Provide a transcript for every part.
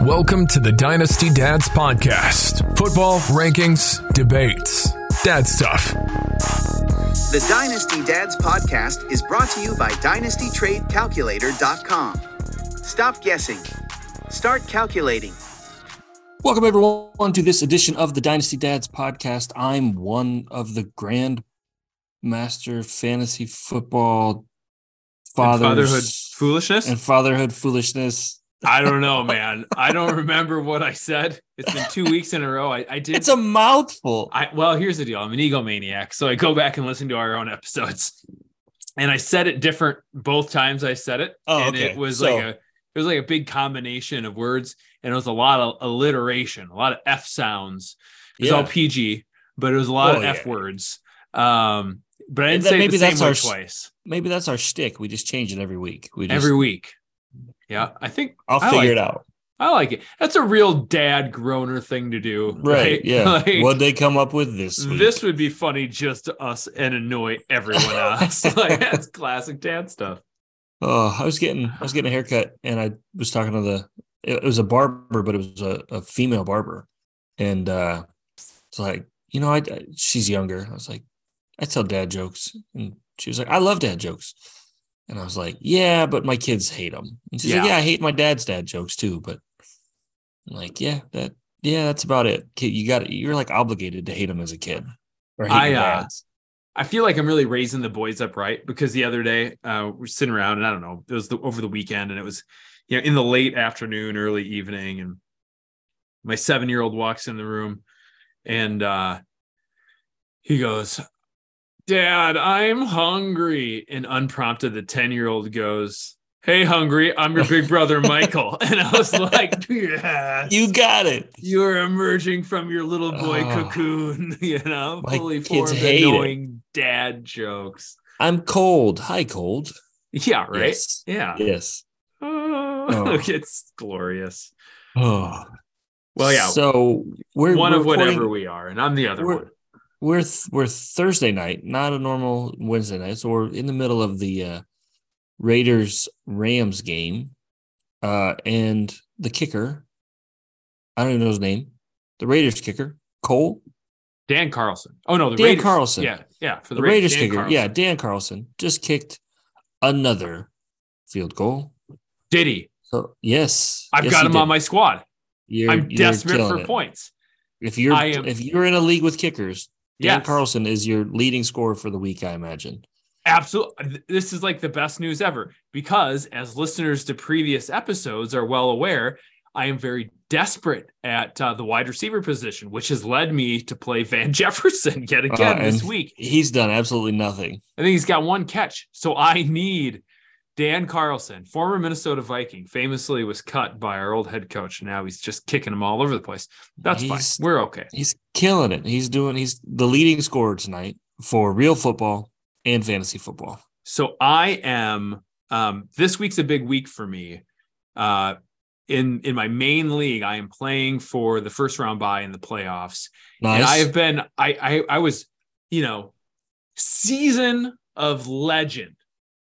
Welcome to the Dynasty Dads Podcast football, rankings, debates, dad stuff. The Dynasty Dads podcast is brought to you by DynastyTradeCalculator.com. Stop guessing. Start calculating. Welcome, everyone, to this edition of the Dynasty Dads podcast. I'm one of the Grand Master Fantasy Football fathers And fatherhood foolishness. and fatherhood foolishness. I don't know, man. I don't remember what I said. It's been two weeks in a row. I, I did. It's a mouthful. I well, here's the deal. I'm an egomaniac, so I go back and listen to our own episodes, and I said it different both times. I said it, Oh, and okay. it was So- like a it was like a big combination of words, and it was a lot of alliteration, a lot of f sounds. It was Yeah. all PG, but it was a lot Oh, of f words. Um, but I didn't that- say maybe the same that's word our twice Maybe that's our shtick. We just change it every week. We just, every week. Yeah, I think I'll I figure like it out. I like it. That's a real dad groaner thing to do. Right. Yeah. Like, What'd they come up with this week? this would be funny just to us and annoy everyone else. like that's classic dad stuff. Oh, I was getting I was getting a haircut and I was talking to the it was a barber, but it was a, a female barber. And uh it's like, you know, I, I she's younger. I was like, I tell dad jokes. And she was like, I love dad jokes. And I was like, Yeah, but my kids hate them. And she's like, Yeah. Yeah, I hate my dad's dad jokes too. But I'm like, yeah, that yeah, that's about it. Kid, you got you're like obligated to hate them as a kid. Or I, uh. I feel like I'm really raising the boys up right because the other day uh, we're sitting around and I don't know, it was the, over the weekend and it was you know in the late afternoon, early evening, and my seven year old walks in the room and uh, he goes, Dad, I'm hungry. And unprompted, the 10 year old goes, Hey, hungry, I'm your big brother, Michael. And I was like, Yes. You got it. You're emerging from your little boy Oh. cocoon, you know, fully formed hate it. annoying dad jokes. I'm cold. Hi, cold. Yeah, right. Yes. Yeah. Yes. Oh, oh. it's glorious. Oh. Well, yeah. So we're one we're of whatever we are, and I'm the other one. We're th- we're Thursday night, not a normal Wednesday night. So we're in the middle of the uh, Raiders Rams game, uh, and the kicker. I don't even know his name. The Raiders kicker, Cole, Dan Carlson. Oh no, the Dan Raiders. Carlson. Yeah, yeah, for the, the, Raiders, Dan kicker. Carlson. Yeah, Dan Carlson just kicked another field goal. Did he? So yes, I've yes, got him did. on my squad. You're, I'm you're desperate for it. points. If you're I am- if you're in a league with kickers, Dan Yes. Carlson is your leading scorer for the week, I imagine. Absolutely. This is like the best news ever because, as listeners to previous episodes are well aware, I am very desperate at uh, the wide receiver position, which has led me to play Van Jefferson yet again Uh, this week. He's done absolutely nothing. I think he's got one catch. So I need Dan Carlson, former Minnesota Viking, famously was cut by our old head coach. Now he's just kicking them all over the place. That's He's- fine. We're okay. He's killing it. He's doing he's the leading scorer tonight for real football and fantasy football. So I am um this week's a big week for me. Uh in in my main league, I am playing for the first round bye in the playoffs. Nice. And I have been I I I was, you know, season of legend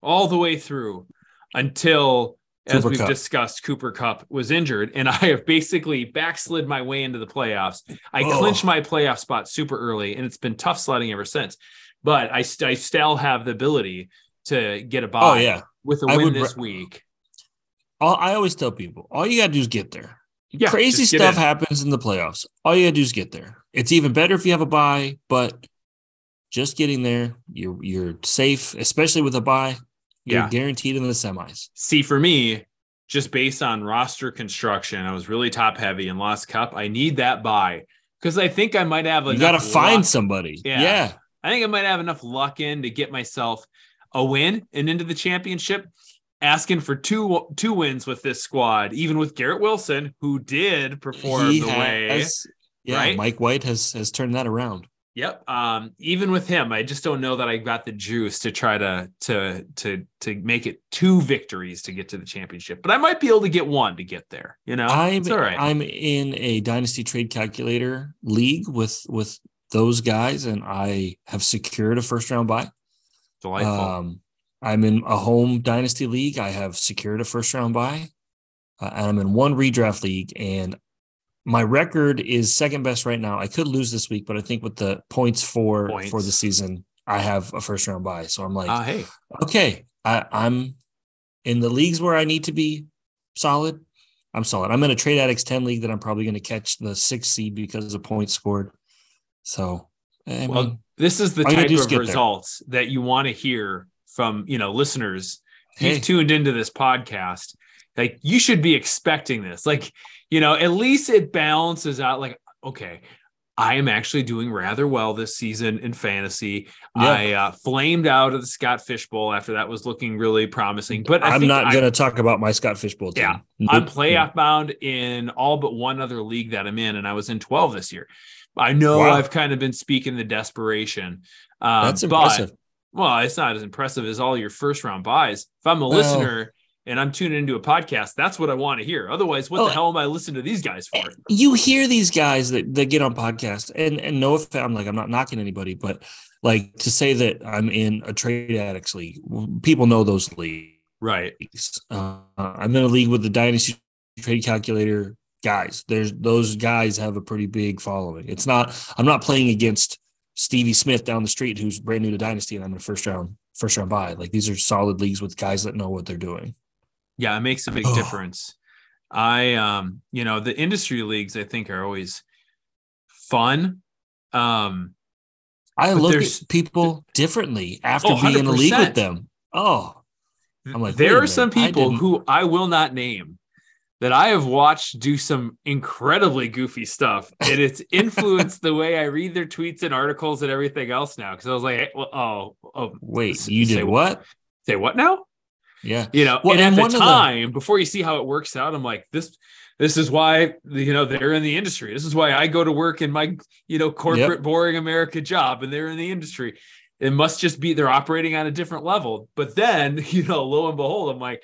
all the way through until as Cooper we've Kupp. discussed, Cooper Kupp was injured, and I have basically backslid my way into the playoffs. I Oh. clinched my playoff spot super early, and it's been tough sledding ever since. But I, st- I still have the ability to get a oh, bye oh yeah. with a I win this ra- week. All, I always tell people, all you gotta do is get there. Yeah, Crazy stuff in. happens in the playoffs. All you gotta do is get there. It's even better if you have a bye, but just getting there, you're you're safe, especially with a bye. You're Yeah. guaranteed in the semis. See, for me, just based on roster construction, I was really top heavy and lost Kupp. I need that bye because I think I might have. You gotta find luck- somebody. Yeah. yeah. I think I might have enough luck in to get myself a win and into the championship. Asking for two two wins with this squad, even with Garrett Wilson, who did perform He the way. yeah, right? Mike White has has turned that around. Yep. Um, even with him, I just don't know that I got the juice to try to to to to make it two victories to get to the championship. But I might be able to get one to get there. You know, I'm it's all right. I'm in a dynasty trade calculator league with with those guys, and I have secured a first round bye. Delightful. Um, I'm in a home dynasty league. I have secured a first round bye, uh, and I'm in one redraft league, and my record is second best right now. I could lose this week, but I think with the points for Points. for the season, I have a first round bye. So I'm like, Ah, hey, okay, I, I'm in the leagues where I need to be solid. I'm solid. I'm in a trade addicts 10 league that I'm probably going to catch the sixth seed because of points scored. So, I well, mean, this is the type of get there. results that you want to hear from you know listeners. Hey. You've tuned into this podcast. Like you should be expecting this. Like you know, at least it balances out. Like okay. I am actually doing rather well this season in fantasy. Yeah. I uh, flamed out of the Scott Fish Bowl after that was looking really promising. But I I'm think not going to talk about my Scott Fish Bowl team. Yeah, Nope. I'm playoff bound in all but one other league that I'm in, and I was in 12 this year. I know Wow. I've kind of been speaking the desperation. Um, That's but- well, it's not as impressive as all your first round byes. If I'm a Well- listener and I'm tuning into a podcast, that's what I want to hear. Otherwise, what Oh, the hell am I listening to these guys for? you hear these guys that, that get on podcasts and and no offense, I'm like I'm not knocking anybody, but like to say that I'm in a trade addicts league, people know those leagues. Right. Uh, I'm in a league with the Dynasty Trade Calculator guys. There's those guys have a pretty big following. It's not I'm not playing against Stevie Smith down the street who's brand new to Dynasty and I'm in a first round first round bye. Like these are solid leagues with guys that know what they're doing. Yeah, it makes a big Oh. difference. I um, you know, the industry leagues I think are always fun. Um, I look at people differently after Oh, being in a league with them. Oh, I'm like, there are some minute, I people who I will not name that I have watched do some incredibly goofy stuff, and it's influenced the way I read their tweets and articles and everything else now. Because I was like, well, oh, oh, wait, you say did what? say what now? Yeah. You know, Well, and and at one the of the- time, before you see how it works out, I'm like, this, this is why you know they're in the industry. This is why I go to work in my you know corporate boring America job, and they're in the industry. It must just be they're operating on a different level. But then, you know, lo and behold, I'm like,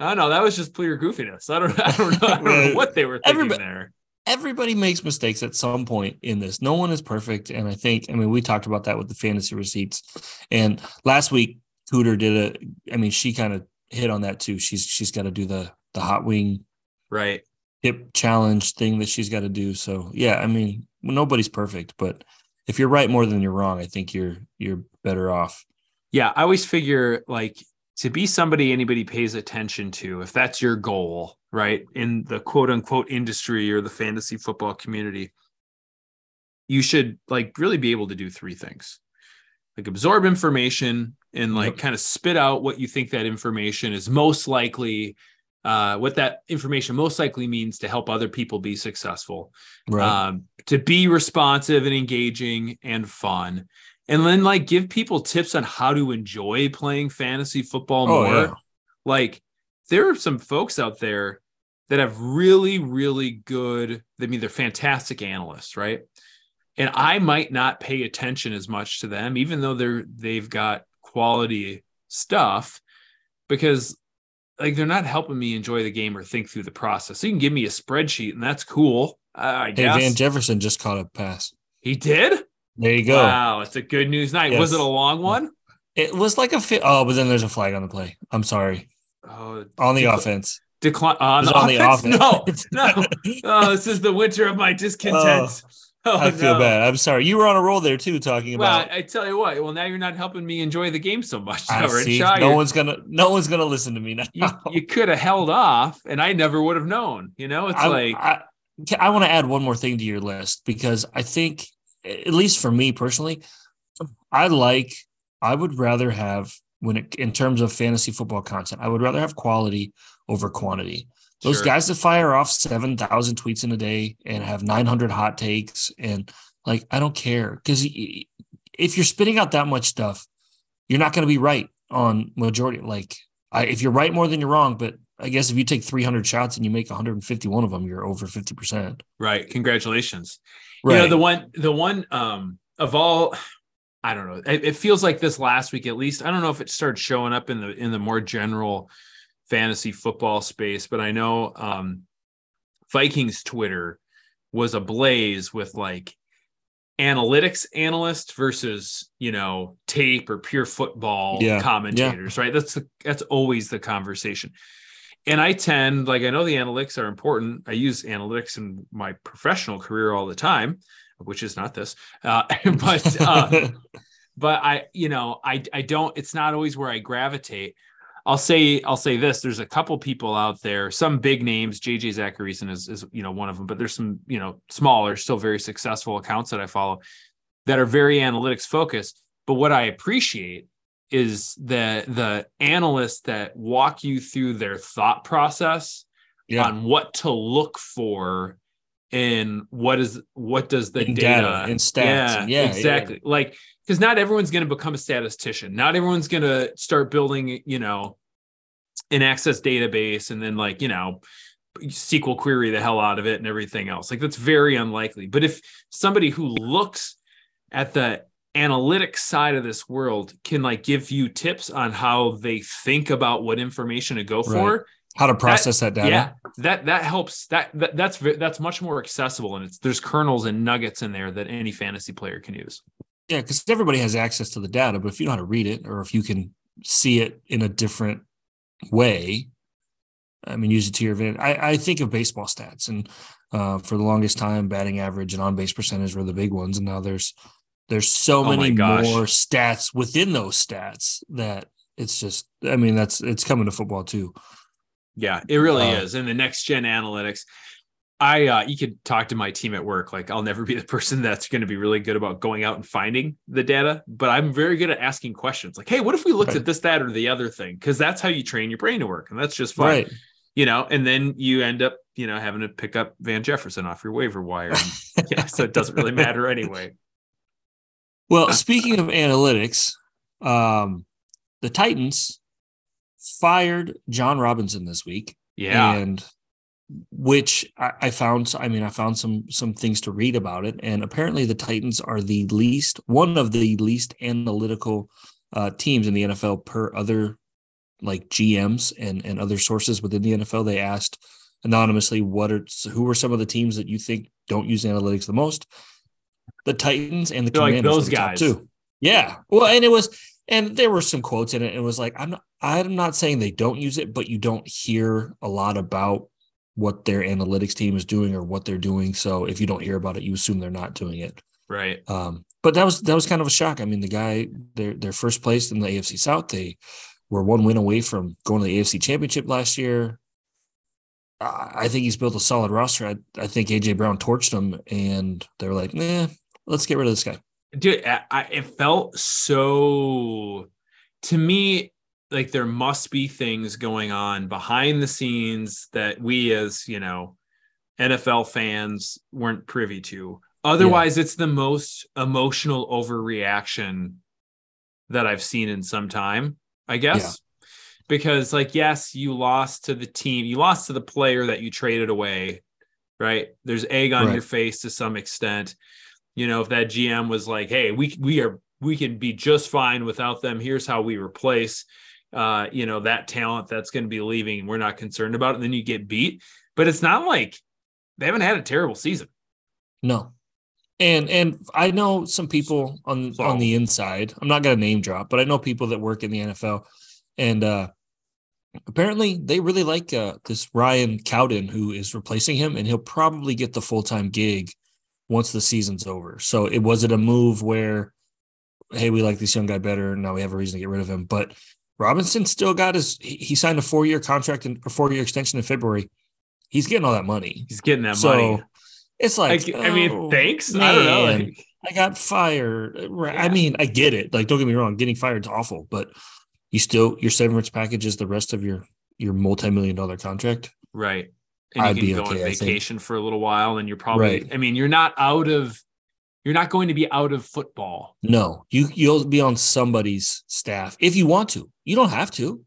I don't know, that was just pure goofiness. I don't, I don't know, I don't know what they were thinking Everybody- there. Everybody makes mistakes at some point in this. No one is perfect. And I think, I mean, we talked about that with the fantasy receipts. And last week, Cooter did a, I mean, she kind of hit on that too. She's she's got to do the the hot wing Right. hip challenge thing that she's got to do. So yeah, I mean, nobody's perfect, but if you're right more than you're wrong, I think you're you're better off. Yeah, I always figure like to be somebody anybody pays attention to, if that's your goal, right, in the quote unquote industry or the fantasy football community, you should like really be able to do three things like absorb information and like Yep. kind of spit out what you think that information is most likely uh, what that information most likely means to help other people be successful Right. um, to be responsive and engaging and fun and then like give people tips on how to enjoy playing fantasy football Oh, more yeah. like there are some folks out there that have really really good i mean they're fantastic analysts right and i might not pay attention as much to them even though they're they've got quality stuff because like they're not helping me enjoy the game or think through the process. So you can give me a spreadsheet and that's cool. I hey, Van Jefferson just caught a pass. he did. There you go. Wow, it's a good news night. Was it a long one? It was like a fit. Oh, but then there's a flag on the play. I'm sorry. Oh, On the Decla- offense. decline on, the, on the offense? offense. No, no. Oh, this is the winter of my discontent. Oh, Oh, I feel no. bad. I'm sorry. You were on a roll there too, talking Well, about. I, I tell you what. Well, now you're not helping me enjoy the game so much. I Rich. see. No one's gonna. No one's gonna listen to me now. you, you could have held off, and I never would have known. You know, it's I, like I, I want to add one more thing to your list because I think, at least for me personally, I like. I would rather have when it in terms of fantasy football content, I would rather have quality over quantity. Those Sure. guys that fire off seven thousand tweets in a day and have nine hundred hot takes and like I don't care because if you're spitting out that much stuff, you're not going to be right on majority. Like I, if you're right more than you're wrong, but I guess if you take 300 shots and you make 151 of them, you're over 50%. right. Congratulations. Right. You know, the one, the one um of all, I don't know. It, it feels like this last week, at least. I don't know if it started showing up in the in the more general fantasy football space, but I know um Vikings Twitter was ablaze with like analytics analyst versus you know tape or pure football Yeah, yeah. commentators right that's the, that's always the conversation and I tend like I know the analytics are important. I use analytics in my professional career all the time, which is not this. Uh, but uh, but I you know I I don't. It's not always where I gravitate. I'll say I'll say this. There's a couple people out there, some big names. JJ Zachariason is is you know one of them, but there's some you know smaller, still very successful accounts that I follow that are very analytics focused. But what I appreciate is the the analysts that walk you through their thought process Yeah. on what to look for and what is what does the In data, data, in stats, yeah, and yeah, yeah. exactly like because not everyone's going to become a statistician not everyone's going to start building you know an access database and then like you know SQL query the hell out of it and everything else. Like that's very unlikely. But if somebody who looks at the analytics side of this world can like give you tips on how they think about what information to go for, How to process that, data. yeah, that that helps. That, that that's that's much more accessible, and it's there's kernels and nuggets in there that any fantasy player can use. Yeah, because everybody has access to the data, but if you know how to read it or if you can see it in a different way, I mean, use it to your advantage. I, I think of baseball stats, and uh, for the longest time, batting average and on base percentage were the big ones, and now there's there's so Oh many more stats within those stats that it's just. I mean, that's it's coming to football too. Yeah, it really Uh, is. And the next gen analytics, I uh you could talk to my team at work. Like I'll never be the person that's going to be really good about going out and finding the data, but I'm very good at asking questions. Like, hey, what if we looked Right. at this, that, or the other thing? Because that's how you train your brain to work, and that's just fun. Right. You know, and then you end up, you know, having to pick up Van Jefferson off your waiver wire. And, yeah, so it doesn't really matter anyway. Well, speaking of analytics, um, the Titans fired Jon Robinson this week. Yeah. and which I, I found i mean i found some some things to read about it and apparently the titans are the least one of the least analytical uh teams in the nfl per other like gms and and other sources within the nfl they asked anonymously what are who are some of the teams that you think don't use analytics the most the titans and the They're like those were the top guys. two yeah well and it was and there were some quotes in it it was like i'm not i'm not saying they don't use it but you don't hear a lot about what their analytics team is doing or what they're doing. So if you don't hear about it you assume they're not doing it. Right. um but that was that was kind of a shock. I mean the guy they're they're first place in the afc south. They were one win away from going to the afc championship last year. I think he's built a solid roster. I, I think aj brown torched him and they were like nah let's get rid of this guy dude I, I, it felt so to me like there must be things going on behind the scenes that we as you know nfl fans weren't privy to. Otherwise it's the most emotional overreaction that i've seen in some time i guess. Because like yes you lost to the team you lost to the player that you traded away right? There's egg on Right. your face to some extent you know if that gm was like hey we we are we can be just fine without them. Here's how we replace uh you know that talent that's going to be leaving. We're not concerned about it. And then you get beat. But it's not like they haven't had a terrible season. No. And and I know some people on So- on the inside. I'm not gonna name drop, but I know people that work in the NFL, and uh apparently they really like uh this Ryan Cowden who is replacing him, and he'll probably get the full time gig once the season's over. So it was it a move where, hey, we like this young guy better, now we have a reason to get rid of him. But Robinson still got his he, signed a four year contract and a four year extension in February. He's getting all that money. he's getting that so money it's like, Like, I mean, oh, thanks. I don't know. man, Like, I got fired. Right. I mean, I get it. Like, don't get me wrong, getting fired is awful, but you still your severance package is the rest of your your multi million dollar contract. right. And I'd you be can go okay, on vacation for a little while, and you're probably. Right. I mean, you're not out of. You're not going to be out of football. No, you you'll be on somebody's staff if you want to. You don't have to.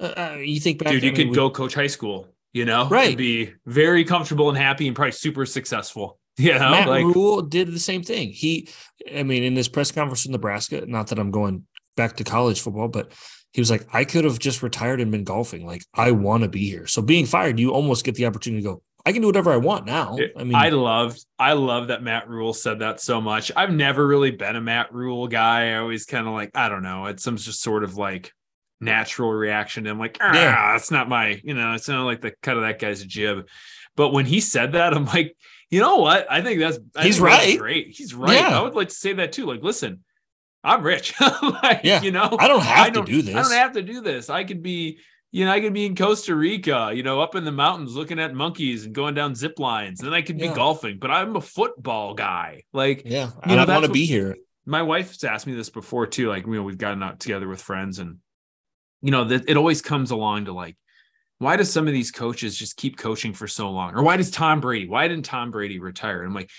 Uh, uh, you think back, Dude, you I mean, could we- go coach high school. You know, Right. And be very comfortable and happy, and probably super successful. You know, Matt like Rhule did the same thing. He, I mean, in this press conference in Nebraska, not that I'm going back to college football, but he was like, I could have just retired and been golfing. Like, I want to be here. So being fired, you almost get the opportunity to go, I can do whatever I want now. I mean, I loved, I love that Matt Rhule said that so much. I've never really been a Matt Rhule guy. I always kind of like, I don't know, it's some just sort of like natural reaction. I'm like, ah, Yeah. that's not my, you know, it's not like the cut of that guy's jib. But when he said that, I'm like, you know what? I think that's I He's think that's right. Great. He's right. Yeah. I would like to say that too. Like, listen, I'm rich. like, Yeah. you know, I don't have to don't- do this. I don't have to do this. I could be, you know, I could be in Costa Rica, you know, up in the mountains looking at monkeys and going down zip lines. And then I could be golfing, but I'm a football guy. Like Yeah, You I know, don't want to be here. my wife's asked me this before too. Like, you know, we've gotten out together with friends and you know, that it always comes along to like, why does some of these coaches just keep coaching for so long? Or why does Tom Brady? Why didn't Tom Brady retire? I'm like,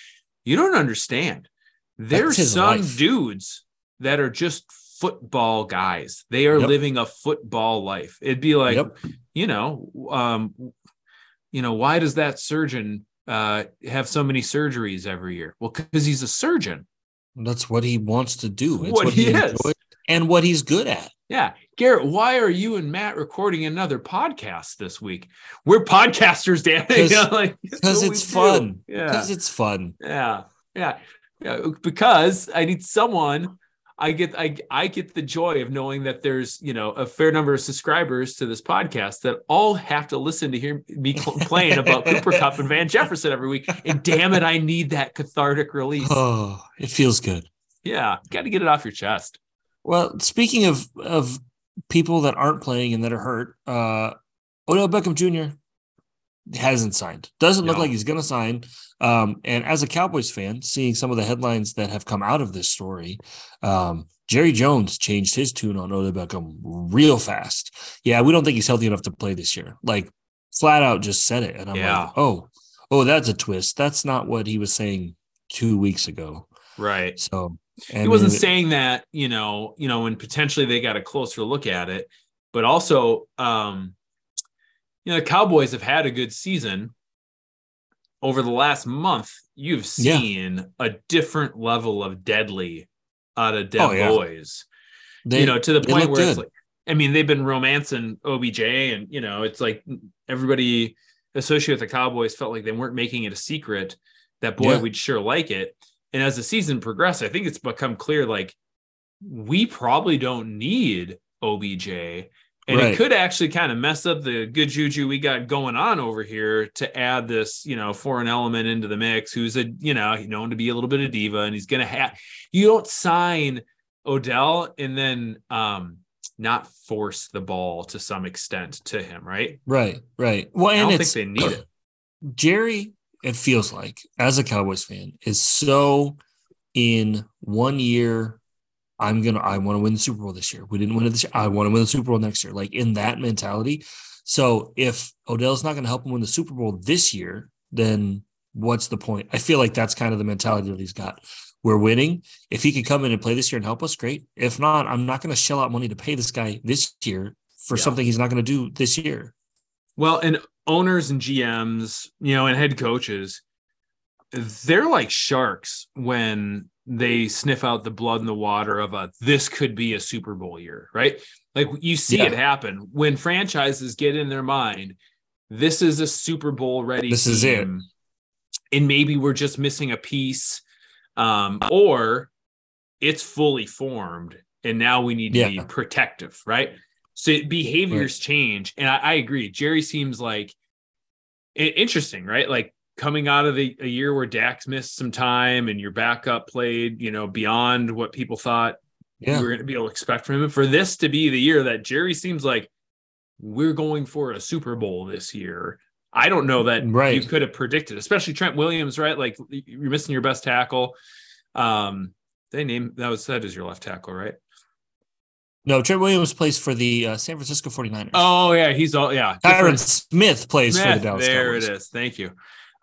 you don't understand. There's some life. dudes that are just football guys. They are Yep. living a football life. It'd be like, Yep. you know, um, you know, why does that surgeon uh have so many surgeries every year? Well, because he's a surgeon. That's what he wants to do. It's What what, he he, is. and what he's good at. Yeah. Garrett, why are you and Matt recording another podcast this week? We're podcasters, damn it. 'Cause- You know, like, it's Because it's we do. fun. Yeah. Because it's fun. Yeah. Yeah. Yeah. Because I need someone. I get I I get the joy of knowing that there's you know a fair number of subscribers to this podcast that all have to listen to hear me complain about Cooper Kupp and Van Jefferson every week. And damn it, I need that cathartic release. Oh, it feels good. Yeah, got to get it off your chest. Well, speaking of of people that aren't playing and that are hurt, uh, Odell Beckham Jr. hasn't signed. Doesn't look No. like he's going to sign. Um, and as a Cowboys fan, seeing some of the headlines that have come out of this story, um, Jerry Jones changed his tune on Odell Beckham real fast. Yeah, we don't think he's healthy enough to play this year. Like flat out, just said it, and I'm Yeah. like, oh, oh, that's a twist. That's not what he was saying two weeks ago. Right. So he wasn't saying that you know you know when potentially they got a closer look at it but also um you know the cowboys have had a good season over the last month you've Yeah. seen a different level of deadly out of dead Oh, yeah. boys they- you know to the point where it's like i mean they've been romancing obj and you know it's like everybody associated with the cowboys felt like they weren't making it a secret that boy Yeah. we'd sure like it and as the season progressed i think it's become clear like we probably don't need obj and it could actually kind of mess up the good juju we got going on over here to add this you know foreign element into the mix who's a you know known to be a little bit of diva and he's gonna have you don't sign Odell and then um not force the ball to some extent to him, right? Right, right. Well, I and don't it's think they need it. Jerry, it feels like, as a Cowboys fan, is so in one year. I'm gonna. I want to win the Super Bowl this year. We didn't win it this year. I want to win the Super Bowl next year. Like in that mentality. So if Odell's not going to help him win the Super Bowl this year, then what's the point? I feel like that's kind of the mentality that he's got. We're winning. If he could come in and play this year and help us, great. If not, I'm not going to shell out money to pay this guy this year for Yeah. something he's not going to do this year. Well, and owners and GMs, you know, and head coaches, they're like sharks when they sniff out the blood in the water of a this could be a Super Bowl year, right? Like you see Yeah. it happen when franchises get in their mind, this is a Super Bowl ready This is it. And maybe we're just missing a piece. Um, or it's fully formed and now we need to Yeah. be protective, right? So behaviors change. And I, I agree. Jerry seems like interesting, right? Like coming out of the a year where Dax missed some time and your backup played, you know, beyond what people thought Yeah. we were going to be able to expect from him. For this to be the year that Jerry seems like we're going for a Super Bowl this year. I don't know that Right. you could have predicted, especially Trent Williams, right? Like you're missing your best tackle. Um, they name that was said as your left tackle, right? No, Trent Williams plays for the uh, San Francisco 49ers. Oh yeah, he's all yeah. Tyron Smith plays for the Smith, Dallas there Cowboys. it is. Thank you,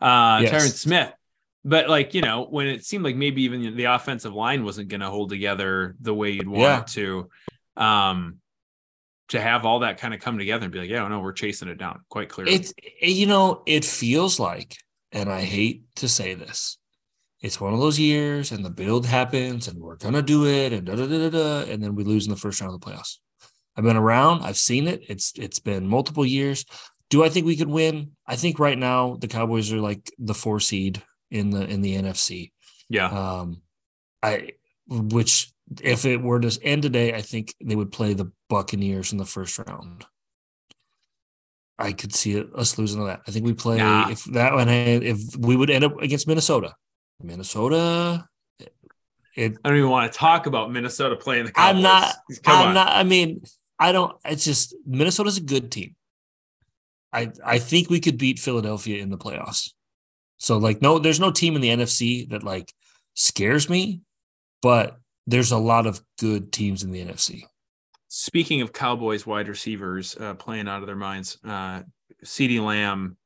uh, Yes. Tyron Smith. But like you know, when it seemed like maybe even the offensive line wasn't going to hold together the way you'd want Yeah. it to, um, to have all that kind of come together and be like, yeah, no, we're chasing it down quite clearly. It's you know, it feels like, and I hate to say this, it's one of those years, and the build happens, and we're gonna do it, and da da da da, da and then we lose in the first round of the playoffs. I've been around, I've seen it. It's it's been multiple years. Do I think we could win? I think right now the Cowboys are like the four seed in the in the NFC. yeah, Um, I which if it were to end today, I think they would play the Buccaneers in the first round. I could see it, us losing to that. I think we play Nah. if that one if we would end up against Minnesota. Minnesota it I don't even want to talk about Minnesota playing the Cowboys. I'm not Come I'm on. not I mean, I don't it's just Minnesota's a good team. I I think we could beat Philadelphia in the playoffs. So like no there's no team in the NFC that like scares me, but there's a lot of good teams in the NFC. Speaking of Cowboys wide receivers uh, playing out of their minds, uh, CeeDee Lamb.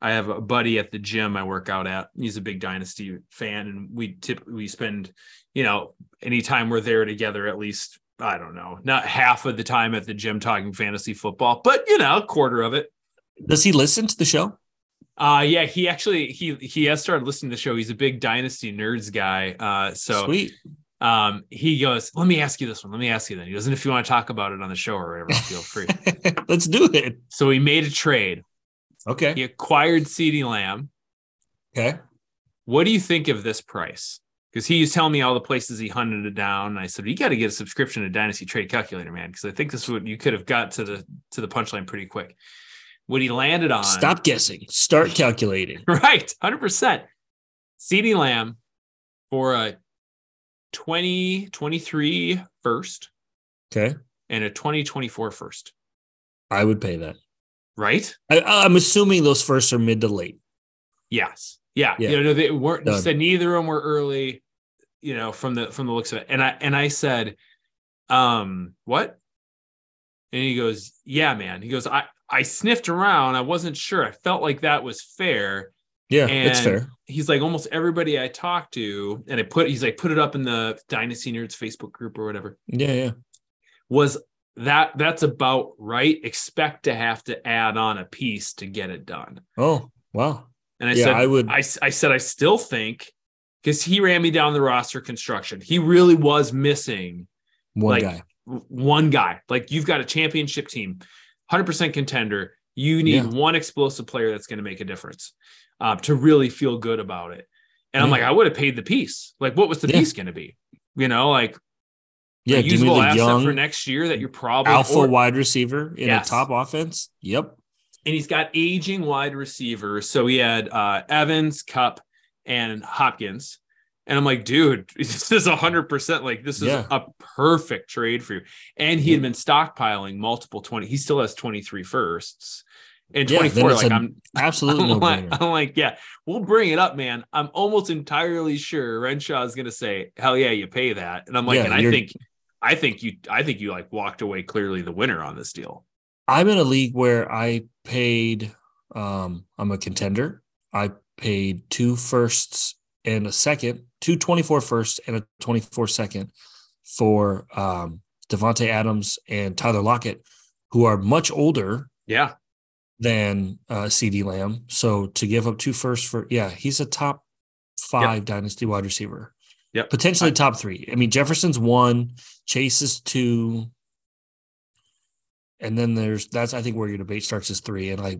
I have a buddy at the gym I work out at. He's a big Dynasty fan, and we typically we spend, you know, anytime we're there together, at least I don't know, not half of the time at the gym talking fantasy football, but you know, a quarter of it. Does he listen to the show? Uh yeah, he actually he he has started listening to the show. He's a big Dynasty nerds guy. Uh, so Sweet. um he goes, let me ask you this one. Let me ask you then. He goes, and if you want to talk about it on the show or whatever, feel free. Let's do it. So he made a trade. Okay. He acquired CeeDee Lamb. Okay. What do you think of this price? Because he was telling me all the places he hunted it down. And I said, you got to get a subscription to Dynasty Trade Calculator, man. Because I think this would you could have got to the to the punchline pretty quick. What he landed on Stop guessing. Start calculating. right, hundred percent. CeeDee Lamb for a 2023 first Okay. and a 2024 first. I would pay that. Right? I, I'm assuming those first are mid to late. Yes. Yeah. Yeah. You know, they weren't Done. said neither of them were early, you know, from the from the looks of it. And I and I said, um, what? And he goes, Yeah, man. He goes, I I sniffed around. I wasn't sure. I felt like that was fair. Yeah, And it's fair. He's like almost everybody I talked to, and I put he's like put it up in the Dynasty Nerds Facebook group or whatever. Yeah, yeah. Was that that's about right? Expect to have to add on a piece to get it done. Oh, wow. And I Yeah, said, I would- I, I said, I still think because he ran me down the roster construction. He really was missing One like, guy. one guy. Like you've got a championship team, 100% contender. You need Yeah. one explosive player that's going to make a difference uh, to really feel good about it. And I'm like, I would have paid the piece. Like, what was the Yeah. piece going to be? You know, like Yeah, a usable the asset young for next year that you're probably alpha or- wide receiver in Yes. a top offense. Yep. and he's got aging wide receivers. So he had uh, Evans, Kupp, and Hopkins. And I'm like, dude, this is hundred percent like this is Yeah. a perfect trade for you. And he had been stockpiling multiple 20. He still has 23 firsts. And 24, it's like i'm Absolutely I'm no like. I'm like, yeah, we'll bring it up, man. I'm almost entirely sure Renshaw is gonna say, hell yeah, you pay that. And I'm like, Yeah, and I think I think you I think you like walked away clearly the winner on this deal. I'm in a league where I paid um I'm a contender. I paid two firsts and a second, two 24 firsts and a 24 second for um Davante Adams and Tyler Lockett, who are much older Yeah. than uh CeeDee Lamb. So to give up two firsts for yeah, he's a top five dynasty wide receiver. Yeah. Potentially top three. I mean, Jefferson's one, Chase is two. And then there's that's I think where your debate starts is three. And I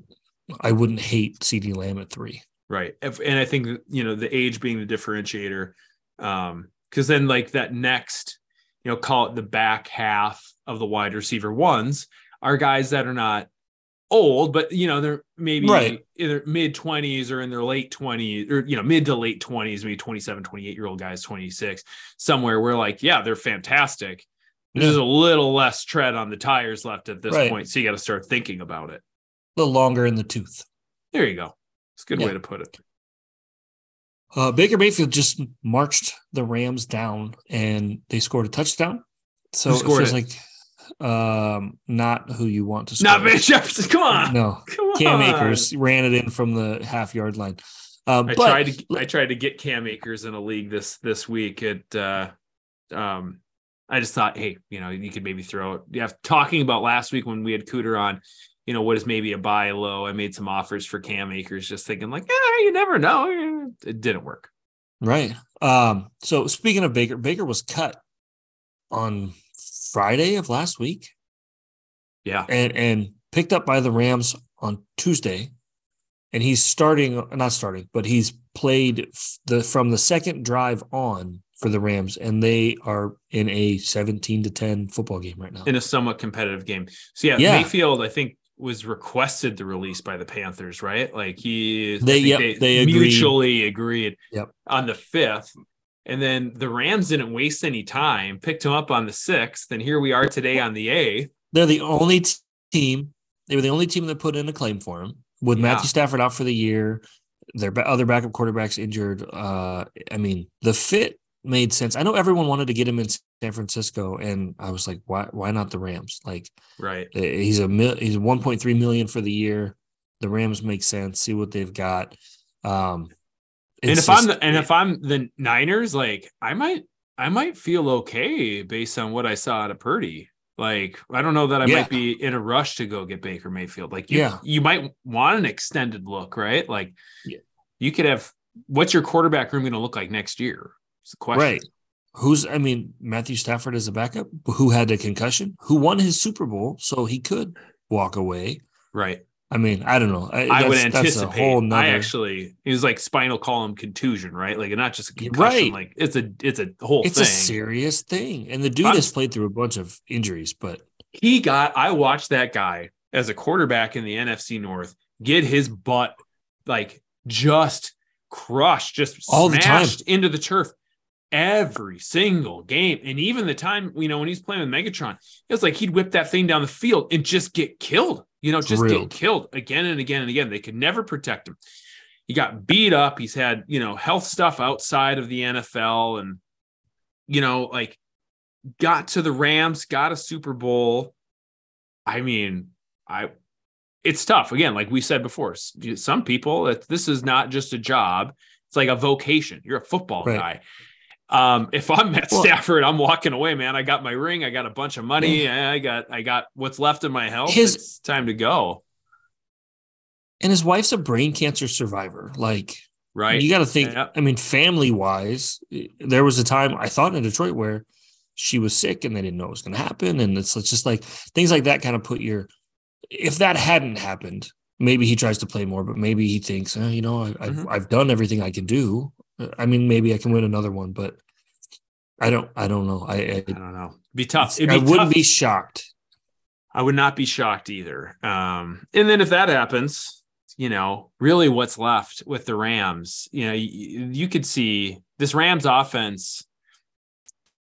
I wouldn't hate CeeDee Lamb at three. Right. If- And I think, you know, the age being the differentiator. Um, because then like that next, you know, call it the back half of the wide receiver ones are guys that are not old, but you know, they're maybe Right. in their mid 20s or in their late 20s or you know, mid to late 20s, maybe 27, 28 year old guys, 26, somewhere where like, yeah, they're fantastic. There's Yeah. just a little less tread on the tires left at this Right. point. So you got to start thinking about it. A little longer in the tooth. There you go. It's a good Yeah. way to put it. Uh, Baker Mayfield just marched the Rams down and they scored a touchdown. So it feels it? like um not who you want to score. Not Van Jefferson. Come on. No. Come Cam on. Akers ran it in from the half yard line. Um, I but tried to I tried to get Cam Akers in a league this this week. It uh um I just thought, hey, you know, you could maybe throw it. Yeah, talking about last week when we had Cooter on, you know, what is maybe a buy low. I made some offers for Cam Akers, just thinking like, yeah, you never know. It didn't work. right. Um, so speaking of Baker, Baker was cut on Friday of last week Yeah. and and picked up by the Rams on Tuesday. And he's starting, not starting, but he's played the from the second drive on for the Rams, and they are in a 17 to 10 football game right now. in a somewhat competitive game. So yeah, Yeah. Mayfield, I think, was requested the release by the Panthers, right? Like he, They- yep, they agreed. mutually agreed Yep. on the fifth. And then the Rams didn't waste any time, picked him up on the sixth, and here we are today on the eighth. They're the only t- team. They were the only team that put in a claim for him with Yeah. Matthew Stafford out for the year. Their other backup quarterbacks injured. Uh, I mean, the fit made sense. I know everyone wanted to get him in San Francisco, and I was like, why? Why not the Rams? Like, Right. uh, he's a mil- he's 1.3 million for the year. The Rams make sense. See what they've got. Um, and if I'm the, and if I'm the Niners, like I might I might feel okay based on what I saw out of Purdy. Like I don't know that I Yeah. might be in a rush to go get Baker Mayfield. Like you, Yeah. you might want an extended look, right? Like Yeah. you could have what's your quarterback room going to look like next year? It's the question. Right. Who's I mean, Matthew Stafford is a backup who had a concussion, who won his Super Bowl, so he could walk away. Right. I mean, I don't know. I would that's a anticipate. whole nother- I actually it was like spinal column contusion, right? Like not just a concussion. right. Like it's a it's a whole it's thing. a serious thing. And the dude I'm- has played through a bunch of injuries, but he got I watched that guy as a quarterback in the NFC North get his butt like just crushed, just All the time. into the turf every single game. And even the time, you know, when he's playing with Megatron, it's like he'd whip that thing down the field and just get killed, you know, just Drilled. get killed again and again and again. They could never protect him. He got beat up. He's had, you know, health stuff outside of the NFL and, you know, like got to the Rams, got a Super Bowl. I mean, I it's tough. Again, like we said before, some people this is not just a job; it's like a vocation. You're a football Right. guy. Um, if I'm Matt Stafford, I'm walking away, man. I got my ring, I got a bunch of money, yeah. I got I got what's left of my health. His- it's time to go. and his wife's a brain cancer survivor. Like Right. you got to think. Yeah. I mean, family wise, there was a time I thought in Detroit where she was sick and they didn't know it was going to happen, and it's, it's just like things like that kind of put your. If that hadn't happened, maybe he tries to play more, but maybe he thinks, eh, you know, I, I've Mhm. I've done everything I can do. I mean, maybe I can win another one, but I don't. I don't know. I I, I don't know. It'd be tough. It'd be I wouldn't be shocked. I would not be shocked either. Um, and then if that happens, you know, really what's left with the Rams, you know, you, you could see this Rams offense.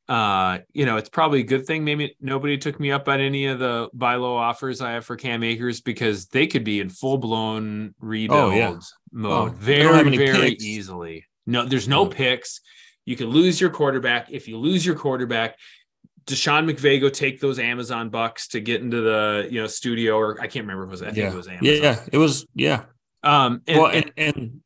Uh, you know, it's probably a good thing. Maybe nobody took me up on any of the buy low offers I have for Cam Akers because they could be in full blown rebuild Oh, yeah. mode Oh, they don't have very, very picks. easily. No, there's no No. picks. You could lose your quarterback. If you lose your quarterback, Deshaun McVay go take those Amazon bucks to get into the you know studio or I can't remember if it was I think Yeah. it was Amazon. Yeah, yeah, it was. Yeah. Um and, well, and, and, and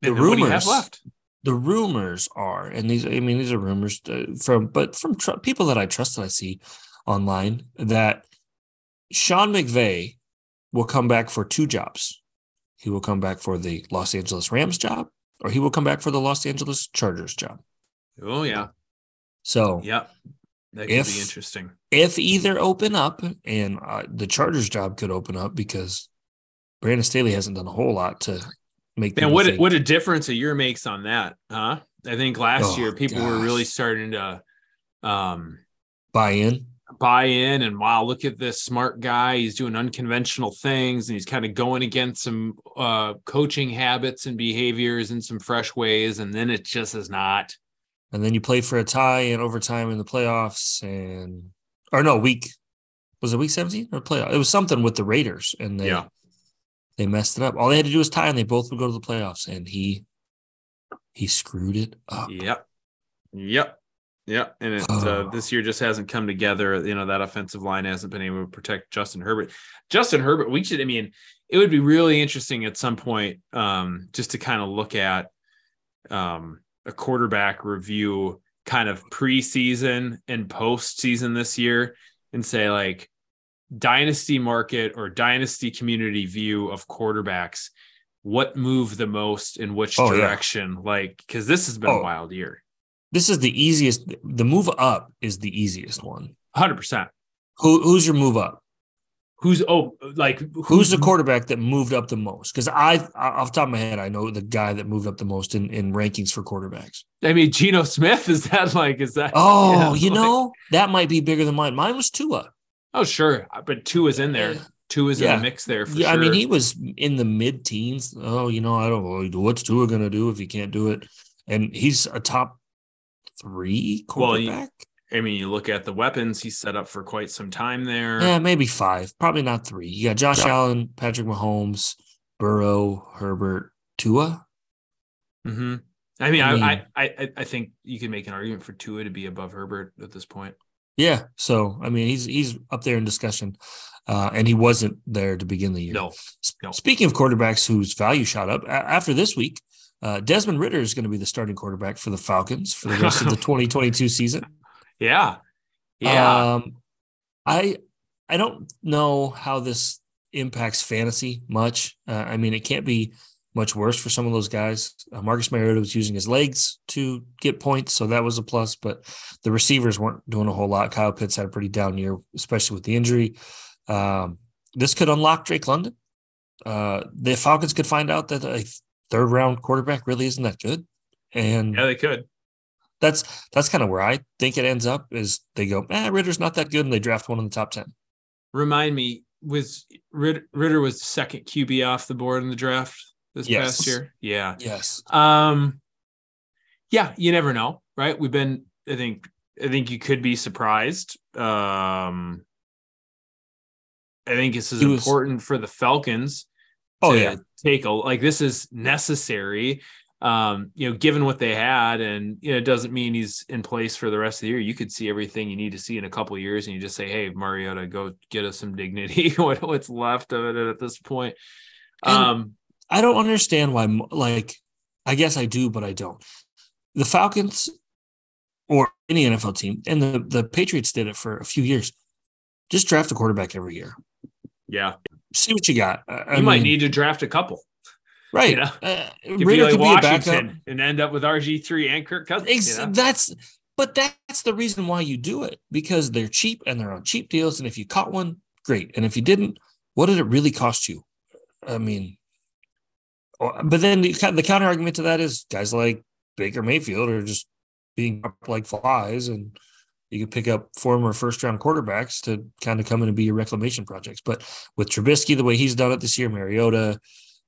the and then what do you have rumors left. the rumors are, and these, I mean, these are rumors uh, from, but from tr- people that I trust that I see online that Sean McVay will come back for two jobs. He will come back for the Los Angeles Rams job, or he will come back for the Los Angeles Chargers job. Oh yeah. So yeah, That could If- be interesting. if either open up, and uh, the Chargers job could open up because Brandon Staley hasn't done a whole lot to make. Man, people what a, think- what a difference a year makes on that, huh? I think last Oh, year people were really starting to um buy in? Buy in and wow, look at this smart guy. He's doing unconventional things and he's kind of going against some uh coaching habits and behaviors in some fresh ways. And then it just is not. and then you play for a tie and overtime in the playoffs and or no week was it week 17 or playoff it was something with the raiders and they Yeah. they messed it up all they had to do was tie and they both would go to the playoffs and he he screwed it up Yep. Yep. Yep. And it uh, this year just hasn't come together. You know, that offensive line hasn't been able to protect Justin Herbert. Justin Herbert, we should, I mean, it would be really interesting at some point um, just to kind of look at um, a quarterback review kind of preseason and postseason this year and say, like, dynasty market or dynasty community view of quarterbacks. What moved the most in which Oh, yeah. direction? Like, because this has been a Oh. wild year. This is the easiest the move up is the easiest one. one Hundred percent. Who, who's your move up Who's oh like Who's the quarterback that moved up the most? Because I, off the top of my head, I know the guy that moved up the most in, in rankings for quarterbacks. I mean, Geno Smith is that like is that? Oh, yeah, you like- know that might be bigger than mine. Mine was Tua. Oh, sure, but Tua is in there. Yeah. Tua is in the mix there. For Yeah, I mean he was in the mid teens. Oh, you know I don't. know What's Tua gonna do if he can't do it? And he's a top three Well, you- quarterback. I mean, you look at the weapons he's set up for quite some time there. Yeah, maybe five. Probably not three. You got Josh Allen, Patrick Mahomes, Burrow, Herbert, Tua. hmm I mean, I I, mean- I, I, I think you can make an argument for Tua to be above Herbert at this point. Yeah. So I mean, he's he's up there in discussion, uh, and he wasn't there to begin the year. No, no. Speaking of quarterbacks whose value shot up a- after this week, uh, Desmond Ridder is going to be the starting quarterback for the Falcons for the rest of the 2022 season. yeah, yeah. Um, I I don't know how this impacts fantasy much. Uh, I mean, it can't be much worse for some of those guys. Uh, Marcus Mariota was using his legs to get points, so that was a plus. But the receivers weren't doing a whole lot. Kyle Pitts had a pretty down year, especially with the injury. Um, this could unlock Drake London. Uh, the Falcons could find out that a third round quarterback really isn't that good, and yeah, they could. that's that's kind of where I think it ends up. Is they go, eh, Ridder's not that good, and they draft one in the top ten. Remind me, was Ridder, Ridder was the second QB off the board in the draft this Yes. past year? Yeah. Yes. Um, yeah, you never know, right? We've been, I think, I think you could be surprised. Um, I think this is was- important for the Falcons. Oh yeah. take a like this is necessary. Um, you know, given what they had, and you know, it doesn't mean he's in place for the rest of the year. You could see everything you need to see in a couple of years, and you just say, "Hey, Mariota, go get us some dignity." what, what's left of it at this point? Um, I don't understand why. Like, I guess I do, but I don't. The Falcons or any NFL team, and the the Patriots did it for a few years. Just draft a quarterback every year. yeah, See what you got. I- you might need to draft a couple. right. you know, Uh, Ridder like could be a backup. And end up with RG three and Kirk Cousins. Ex- you know? That's but that's the reason why you do it because they're cheap and they're on cheap deals. And if you caught one, great. And if you didn't, what did it really cost you? I mean, but then the, the counter argument to that is guys like Baker Mayfield are just being up like flies, and you could pick up former first round quarterbacks to kind of come in and be your reclamation projects. But with Trubisky, the way he's done it this year, Mariota,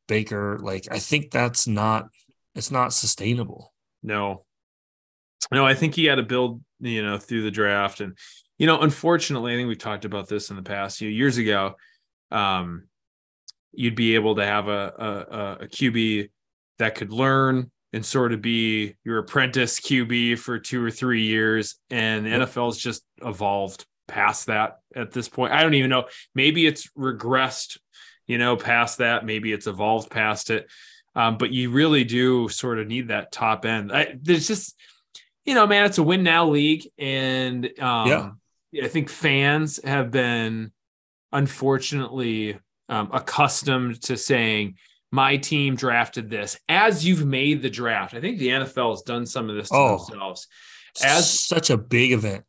Baker, like I think that's not it's not sustainable. No. No, I think he had to build, you know, through the draft. And, you know, unfortunately, I think we've talked about this in the past few years ago. Um, you'd be able to have a, a, a- a QB that could learn and sort of be your apprentice QB for two or three years. And the Yep. NFL's just evolved past that at this point. I don't even know. Maybe it's regressed, you know, past that. Maybe it's evolved past it. Um, but you really do sort of need that top end. I, there's just, you know, man, it's a win now league, and um, I think fans have been unfortunately um, accustomed to saying my team drafted this as you've made the draft. I think the NFL has done some of this to Oh. themselves. As such a big event.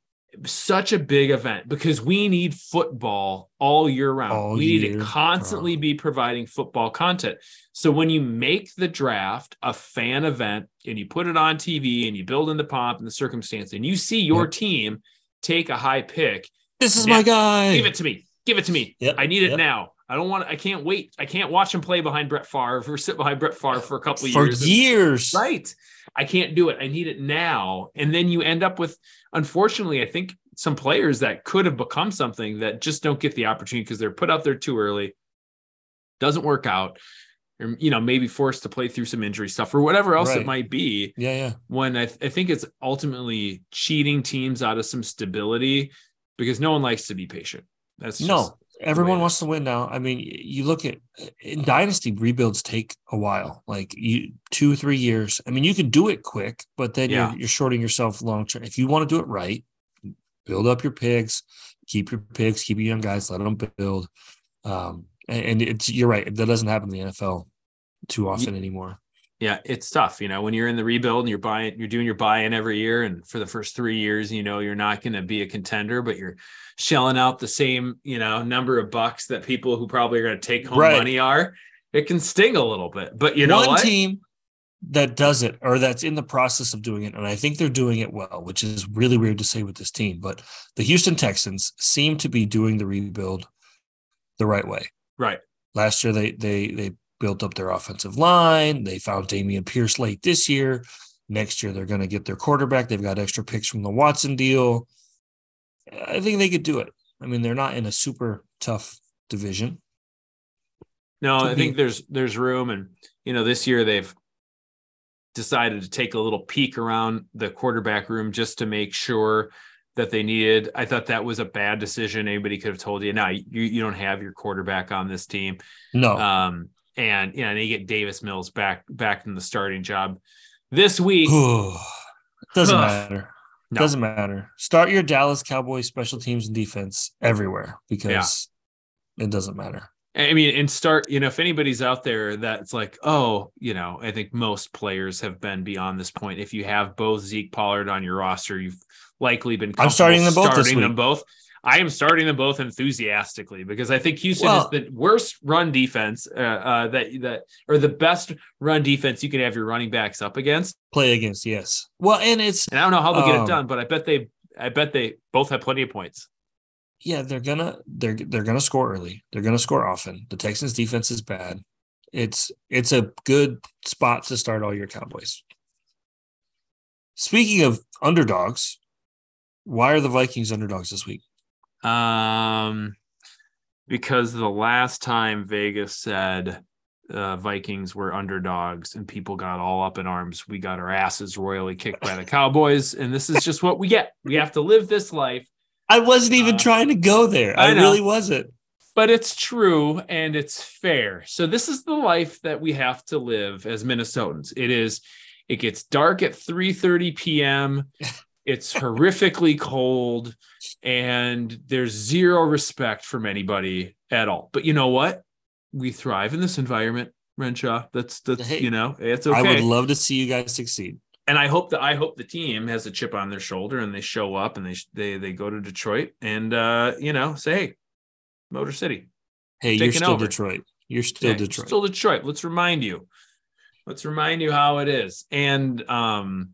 such a big event because we need football all year round. All we need to constantly round. be providing football content. So when you make the draft a fan event and you put it on TV and you build in the pomp and the circumstance and you see your Yep. team take a high pick, This is Yeah. my guy. give it to me. Give it to me. Yep, I need it yep. now. I don't want I can't wait. I can't watch him play behind Brett Favre or sit behind Brett Favre for a couple of for years. For years. Right. I can't do it. I need it now. And then you end up with, unfortunately, I think some players that could have become something that just don't get the opportunity because they're put out there too early. Doesn't work out. Or, you know, maybe forced to play through some injury stuff or whatever else Right. it might be. Yeah, yeah. When I, th- I think it's ultimately cheating teams out of some stability because no one likes to be patient. That's just, No, everyone it wants to win now. I mean, you look at in dynasty rebuilds take a while, like you two, three years. I mean, you can do it quick, but then Yeah. you're you're shorting yourself long term. If you want to do it right, build up your pigs, keep your pigs, keep your young guys, let them build. Um, and, and it's you're right. That doesn't happen in the NFL too often anymore. Yeah, it's tough. You know, when you're in the rebuild and you're buying, you're doing your buy-in every year, and for the first three years, you know, you're not going to be a contender, but you're shelling out the same, you know, number of bucks that people who probably are going to take home Right. money are. It can sting a little bit, but you know One what? team that does it or that's in the process of doing it, and I think they're doing it well, which is really weird to say with this team, but the Houston Texans seem to be doing the rebuild the right way. Right. Last year they they they built up their offensive line. They found Dameon Pierce late this year. Next year they're going to get their quarterback. They've got extra picks from the Watson deal. I think they could do it. I mean, they're not in a super tough division. No, I think there's there's room, and you know, this year they've decided to take a little peek around the quarterback room just to make sure that they needed. I thought that was a bad decision. Anybody could have told you, no, you you don't have your quarterback on this team. No. Um, and you know, they get Davis Mills back back in the starting job this week. Doesn't matter. No. Doesn't matter. Start your Dallas Cowboys special teams and defense everywhere because it doesn't matter. I mean, and start, you know, if anybody's out there that's like, oh, you know, I think most players have been beyond this point. If you have both Zeke Pollard on your roster, you've likely been I'm starting them both this starting them both. I am starting them both enthusiastically because I think Houston Well- is the worst run defense uh, uh, that that or the best run defense you can have your running backs up against. Play against, yes. Well, and it's And I don't know how they'll get Um, it done, but I bet they, I bet they both have plenty of points. yeah, they're gonna they're they're gonna score early. They're gonna score often. The Texans defense is bad. It's it's a good spot to start all your Cowboys. Speaking of underdogs, why are the Vikings underdogs this week? Um, because the last time Vegas said uh, Vikings were underdogs and people got all up in arms, we got our asses royally kicked by the Cowboys, and this is just what we get. We have to live this life, I wasn't even Uh, trying to go there. I, I really wasn't. but it's true and it's fair. So this is the life that we have to live as Minnesotans. It is. It gets dark at 3:30 p.m. It's horrifically cold, and there's zero respect from anybody at all. But you know what? We thrive in this environment, Renshaw. That's that's Hey, you know, it's okay. I would love to see you guys succeed. and I hope that I hope the team has a chip on their shoulder and they show up and they they they go to Detroit and uh, you know say, hey, Motor City, Hey, you're still over. Detroit. You're still Yeah, Detroit. Still Detroit. Let's remind you. Let's remind you how it is. And um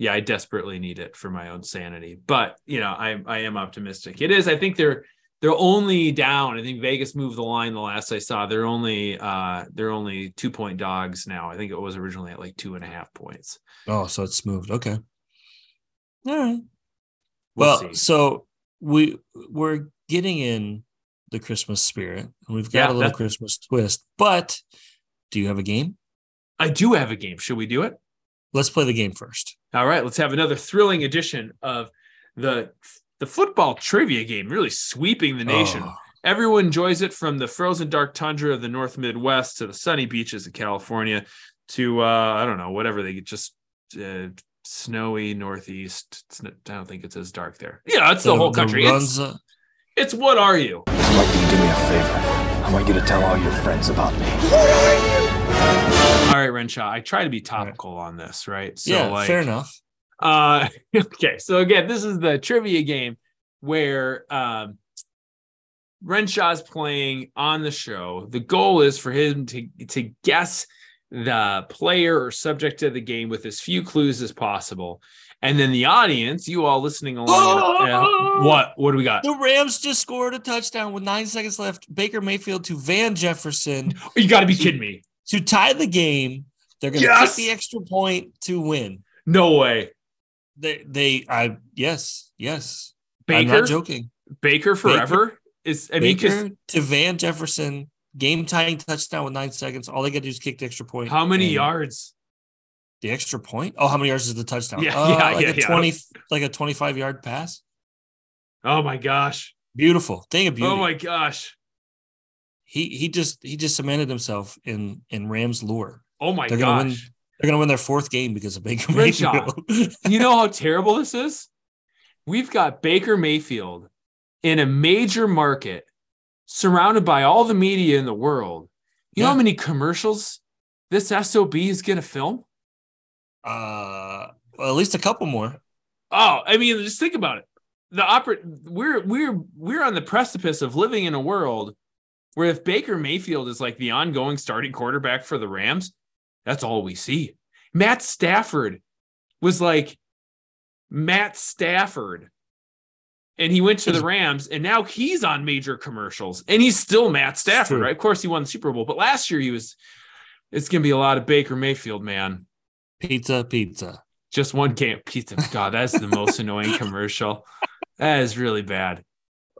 yeah, I desperately need it for my own sanity. But you know, I I am optimistic. It is. I think they're they're only down. I think Vegas moved the line the last I saw. They're only uh they're only two point dogs now. I think it was originally at like two and a half points. oh, so it's moved. Okay. All right. We'll, well, so we we're getting in the Christmas spirit, and we've got Yeah, a little that's- Christmas twist. But do you have a game? I do have a game. Should we do it? Let's play the game first. All right, let's have another thrilling edition of the the football trivia game, really sweeping the nation. Oh, Everyone enjoys it from the frozen dark tundra of the North Midwest to the sunny beaches of California to uh, I don't know whatever they just uh, snowy Northeast. It's not, I don't think it's as dark there. Yeah, it's the, whole country. runs, It's, it's what are you? I'd like you to do me a favor. I want you to tell all your friends about me. All right, Renshaw. I try to be topical on this, right? So yeah, like, fair enough. Uh, okay, so again, this is the trivia game where um, Renshaw's playing on the show. The goal is for him to to guess the player or subject of the game with as few clues as possible, and then the audience, you all listening along, uh, what what do we got? The Rams just scored a touchdown with nine seconds left. Baker Mayfield to Van Jefferson You got to be kidding me! To tie the game. They're going to Yes! kick the extra point to win. No way, They, they, I, yes, yes. I'm Baker, not joking. Baker forever is. I mean, Baker to Van Jefferson, game tying touchdown with nine seconds. All they got to do is kick the extra point. how many yards? The extra point? Oh, how many yards is the touchdown? Yeah, Uh, yeah, like yeah, a yeah. 20, like a 25 yard pass. Oh my gosh! Beautiful. Thing of beauty. Oh my gosh! He he just he just cemented himself in in Rams lore. Oh my They're gonna win they're gonna win their fourth game because of Baker. Mayfield. you know how terrible this is? We've got Baker Mayfield in a major market surrounded by all the media in the world. You know how many commercials this SOB is going to film? Uh, well, at least a couple more. Oh, I mean, just think about it. The opera we're we're we're on the precipice of living in a world where if Baker Mayfield is like the ongoing starting quarterback for the Rams, that's all we see. Matt Stafford was like Matt Stafford. And he went to the Rams, and now he's on major commercials, and he's still Matt Stafford, right? Of course, he won the Super Bowl, but last year he was. It's going to be a lot of Baker Mayfield, man. Pizza, pizza. Just one game pizza. God, that's the most annoying commercial. That is really bad.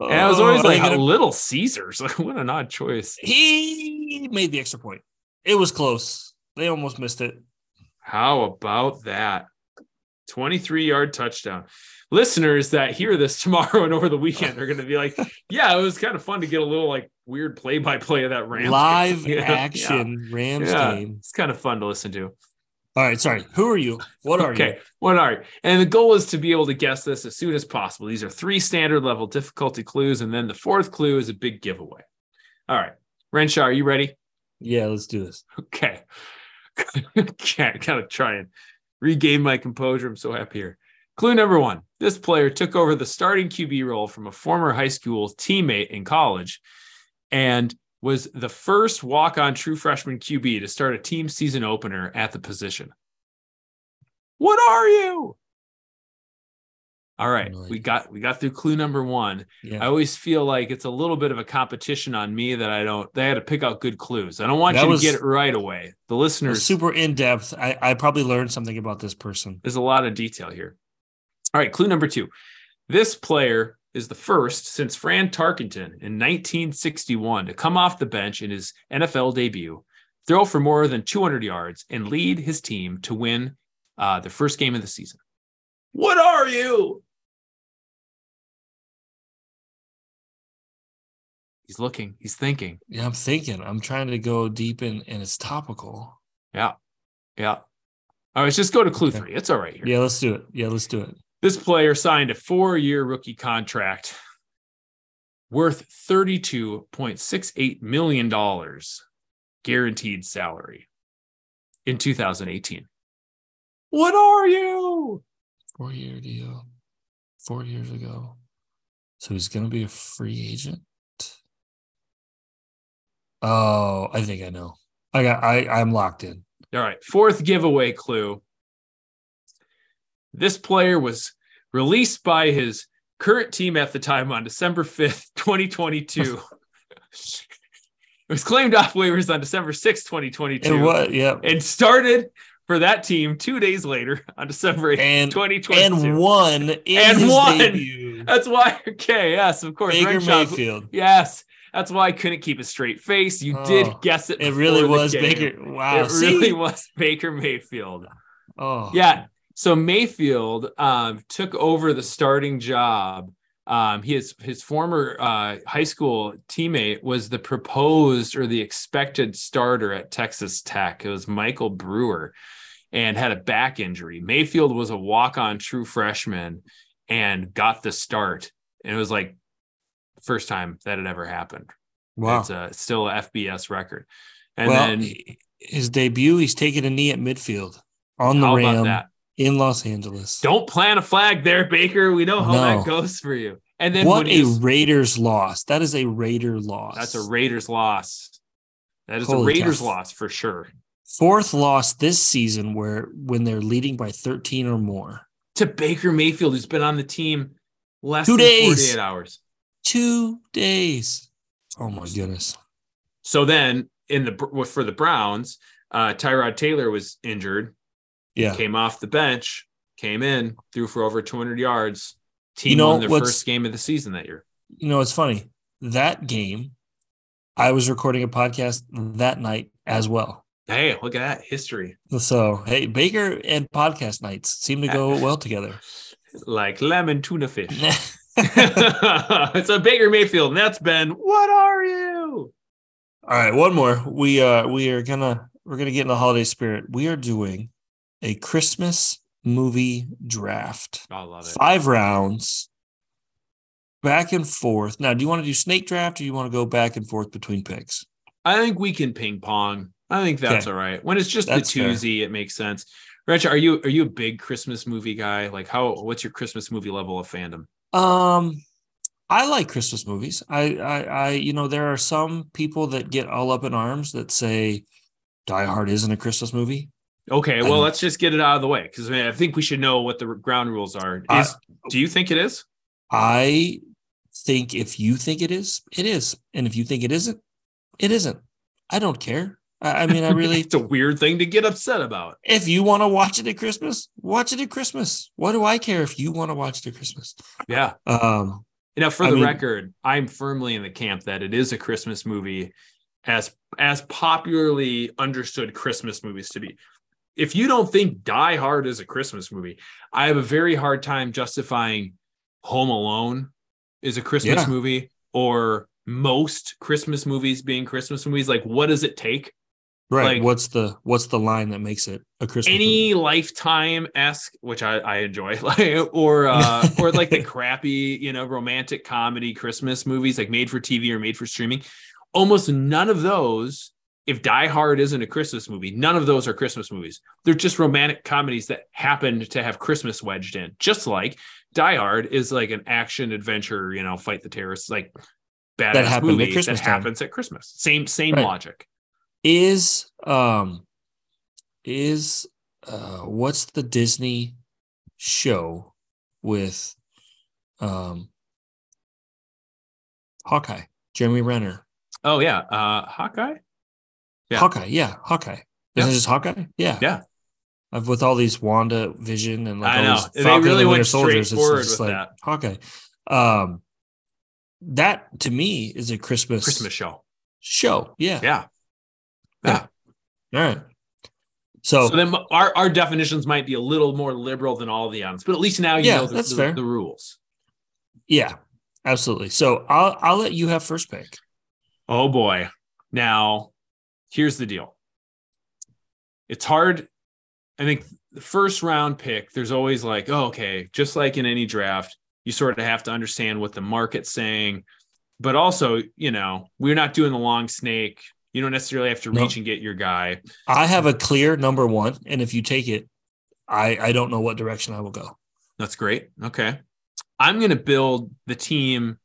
And I was oh, always Oh, like, they- Little Caesars. Like, what an odd choice. he made the extra point. It was close. They almost missed it. How about that? 23 yard touchdown. Listeners that hear this tomorrow and over the weekend are going to be like, yeah, it was kind of fun to get a little like weird play by play of that Rams game." Live Yeah, action Rams Yeah, game. it's kind of fun to listen to. All right, sorry. Who are you? What are you? okay, what are you? And the goal is to be able to guess this as soon as possible. These are three standard level difficulty clues, and then the fourth clue is a big giveaway. All right, Renshaw, are you ready? Yeah, let's do this. Okay. okay, gotta try and regain my composure. I'm so happy here. Clue number one this player took over the starting QB role from a former high school teammate in college and was the first walk on true freshman QB to start a team season opener at the position. What are you? All right, we got we got through clue number one. I always feel like it's a little bit of a competition on me that I don't. They had to pick out good clues. I don't want That you was- to get it right away. The listeners, super in depth. I, I probably learned something about this person. there's a lot of detail here. All right, clue number two. This player is the first since Fran Tarkenton in 1961 to come off the bench in his NFL debut, throw for more than 200 yards, and lead his team to win uh, the first game of the season. What are you? He's looking. He's thinking. Yeah, I'm thinking. I'm trying to go deep in, and it's topical. Yeah. Yeah. All right, just go to clue Okay. three. It's all right here. Yeah, let's do it. Yeah, let's do it. This player signed a four year rookie contract worth $32.68 million guaranteed salary in 2018. What are you? Four year deal. Four years ago. So he's gonna be a free agent. Oh, I think I know. I got I I'm locked in. All right. Fourth giveaway clue. This player was released by his current team at the time on December 5th, 2022. it was claimed off waivers on December 6th, 2022. And what? Yeah. and started for that team two days later on December 8th, And 2022. and won And won. debut. That's why, okay, yes, of course. Baker Renshaw- Mayfield. Yes, that's why I couldn't keep a straight face. You oh, did Oh, guess it. It really was. Baker. Wow. It see? really was Baker Mayfield. Oh, Yeah. So Mayfield um, took over the starting job. Um, his his former uh, high school teammate was the proposed or the expected starter at Texas Tech. It was Michael Brewer, and had a back injury. Mayfield was a walk on true freshman and got the start. And it was like first time that had ever happened. Wow. It's a, still a FBS record. And well, then his debut, he's taking a knee at midfield on the ram that? In Los Angeles. Don't plant a flag there, Baker. We know how No. that goes for you. And then what a Raiders loss. That is a Raider loss. that's a Raiders loss. That is a Raiders loss for sure. fourth loss this season where when they're leading by 13 or more. To Baker Mayfield, who's been on the team less Two than days. 48 hours. Two days. Oh my goodness. So then in the for the Browns, uh, Tyrod Taylor was injured, Yeah. came off the bench, came in, threw for over 200 yards. Team You know, won their first game of the season that year. You know, it's funny. That game, I was recording a podcast that night as well. Hey, look at that history. So, hey, Baker and podcast nights seem to go well together. Like lemon tuna fish. so Baker Mayfield, and that's been what are you? All right, one more. We uh we are gonna we're gonna get in the holiday spirit. We are doing a Christmas movie draft. I love it. Five rounds. Back and forth. Now, do you want to do snake draft or do you want to go back and forth between picks? I think we can ping pong. I think that's Okay. all right. When it's just That's the fair. Tuesday, it makes sense. Rich, are you are you a big Christmas movie guy? Like how what's your Christmas movie level of fandom? Um, I like Christmas movies. I, I, I, you know, there are some people that get all up in arms that say Die Hard isn't a Christmas movie. Okay, well, don't- let's just get it out of the way because I, mean, I think we should know what the ground rules are. I- do you think it is? I think if you think it is, it is, and if you think it isn't, it isn't. I don't care. I, I mean, I really. it's a weird thing to get upset about. if you want to watch it at Christmas, watch it at Christmas. What do I care if you want to watch it at Christmas? Yeah. Um, Now, for the mean- record, I'm firmly in the camp that it is a Christmas movie, as as popularly understood Christmas movies to be. If you don't think Die Hard is a Christmas movie, I have a very hard time justifying Home Alone is a Christmas Yeah. movie or most Christmas movies being Christmas movies. Like, what does it take? right. Like- what's the what's the line that makes it a Christmas? any movie? lifetime esque, which I, I enjoy, like or uh or like the crappy, you know, romantic comedy Christmas movies, like made for TV or made for streaming. Almost none of those, if Die Hard isn't a Christmas movie, none of those are Christmas movies. They're just romantic comedies that happen to have Christmas wedged in. Just like Die Hard is like an action adventure, you know, fight the terrorists, like badass happened at Christmas that time. happens at Christmas. Same same Right. logic. is um is uh what's the Disney show with um Hawkeye, Jeremy Renner. Oh yeah, uh Hawkeye. Yeah. Hawkeye, yeah, Hawkeye. Isn't it just Hawkeye? Yeah. Yeah. I've with all these WandaVision and like I all know. these Falcon really and Winter Soldiers, it's just like that. Hawkeye. Um that to me is a Christmas, Christmas show. show. Yeah. Yeah. Yeah. All right. So, So then our, our definitions might be a little more liberal than all the others, but at least now you Yeah, know the, that's the- fair. the rules. yeah, absolutely. So I'll I'll let you have first pick. Oh boy. Now, here's the deal. It's hard. I think the first round pick, there's always like, oh, okay, just like in any draft, you sort of have to understand what the market's saying. But also, you know, we're not doing the long snake. You don't necessarily have to No. reach and get your guy. I have a clear number one, and if you take it, I I don't know what direction I will go. That's great. Okay. I'm going to build the team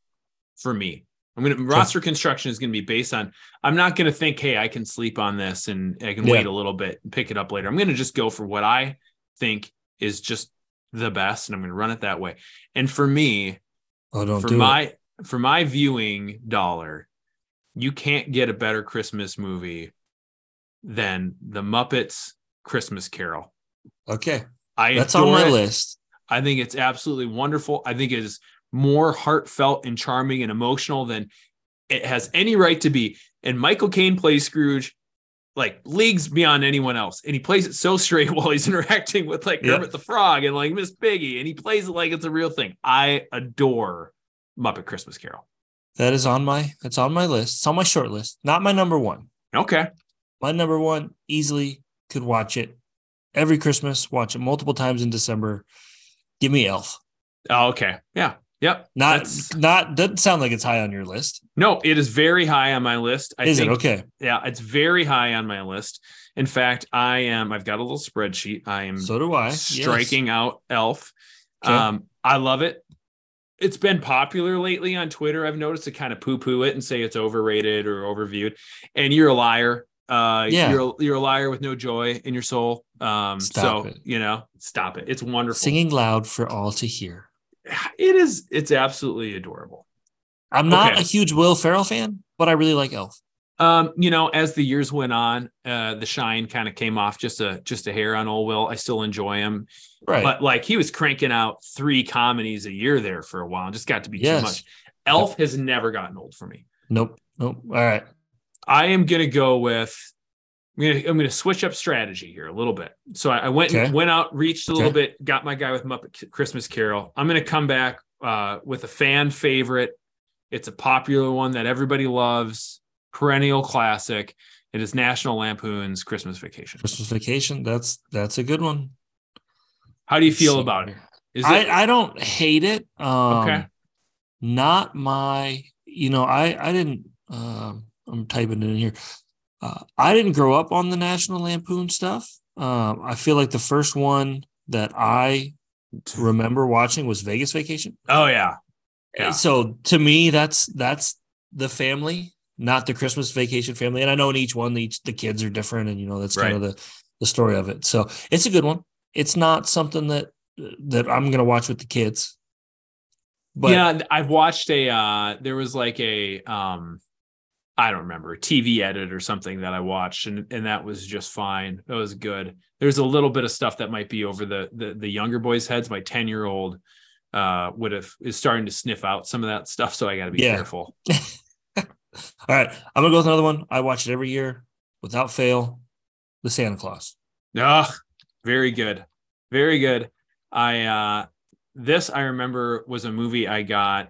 for me. I'm going to roster construction is going to be based on I'm not going to think, "Hey, I can sleep on this and I can Yeah. wait a little bit and pick it up later." I'm going to just go for what I think is just the best and I'm going to run it that way. And for me, Oh, don't for my it. for my viewing dollar, you can't get a better Christmas movie than The Muppets Christmas Carol. Okay, I that's on my it. list. I think it's absolutely wonderful. I think it is more heartfelt and charming and emotional than it has any right to be. And Michael Caine plays Scrooge like leagues beyond anyone else. And he plays it so straight while he's interacting with like. Kermit the Frog and like Miss Piggy. And he plays it like it's a real thing. I adore Muppet Christmas Carol. That is on my that's on my list. It's on my short list. Not my number one. Okay. My number one easily could watch it every Christmas. Watch it multiple times in December. Give me Elf. Oh, okay. Yeah. Yep. Not not doesn't sound like it's high on your list. no, it is very high on my list. I is think it okay? Yeah, it's very high on my list. In fact, I am. I've got a little spreadsheet. I am So do I. Yes. striking out Elf. Okay. Um, I love it. It's been popular lately on Twitter. I've noticed to kind of poo-poo it and say it's overrated or overviewed. And you're a liar. Uh, Yeah. you're a, you're a liar with no joy in your soul. Um, Stop so it. you know, stop it. It's wonderful. Singing loud for all to hear. It is. It's absolutely adorable. I'm not Okay. a huge Will Ferrell fan, but I really like Elf. Um, you know, as the years went on, uh, the shine kind of came off just a just a hair on old Will. I still enjoy him, Right. but like he was cranking out three comedies a year there for a while. It just got to be Yes. too much. Elf has never gotten old for me. nope. Nope. All right. I am gonna go with. I'm gonna I'm gonna switch up strategy here a little bit. So I, I went Okay. went out, reached a little Okay. bit, got my guy with Muppet Christmas Carol. I'm gonna come back uh, with a fan favorite. It's a popular one that everybody loves, perennial classic. It is National Lampoon's Christmas Vacation. Christmas vacation. That's that's a good one. How do you Let's feel see about it? Is I, it I don't hate it. Um, Okay. Not my, you know, I I didn't. Um, I'm typing it in here. Uh, I didn't grow up on the National Lampoon stuff. Um, I feel like the first one that I remember watching was Vegas Vacation. Oh yeah. Yeah. So to me, that's that's the family, not the Christmas Vacation family. And I know in each one, each the kids are different, and you know that's kind of the the story of it. So it's a good one. It's not something that that I'm gonna watch with the kids. But yeah, I've watched a uh there was like a um I don't remember a TV edit or something that I watched and and that was just fine. That was good. There's a little bit of stuff that might be over the the, the younger boys' heads. My 10 year old uh would have is starting to sniff out some of that stuff. So I gotta be Yeah. careful. All right, I'm gonna go with another one. I watch it every year without fail. The Santa Claus. Ah, very good. Very good. I uh this I remember was a movie I got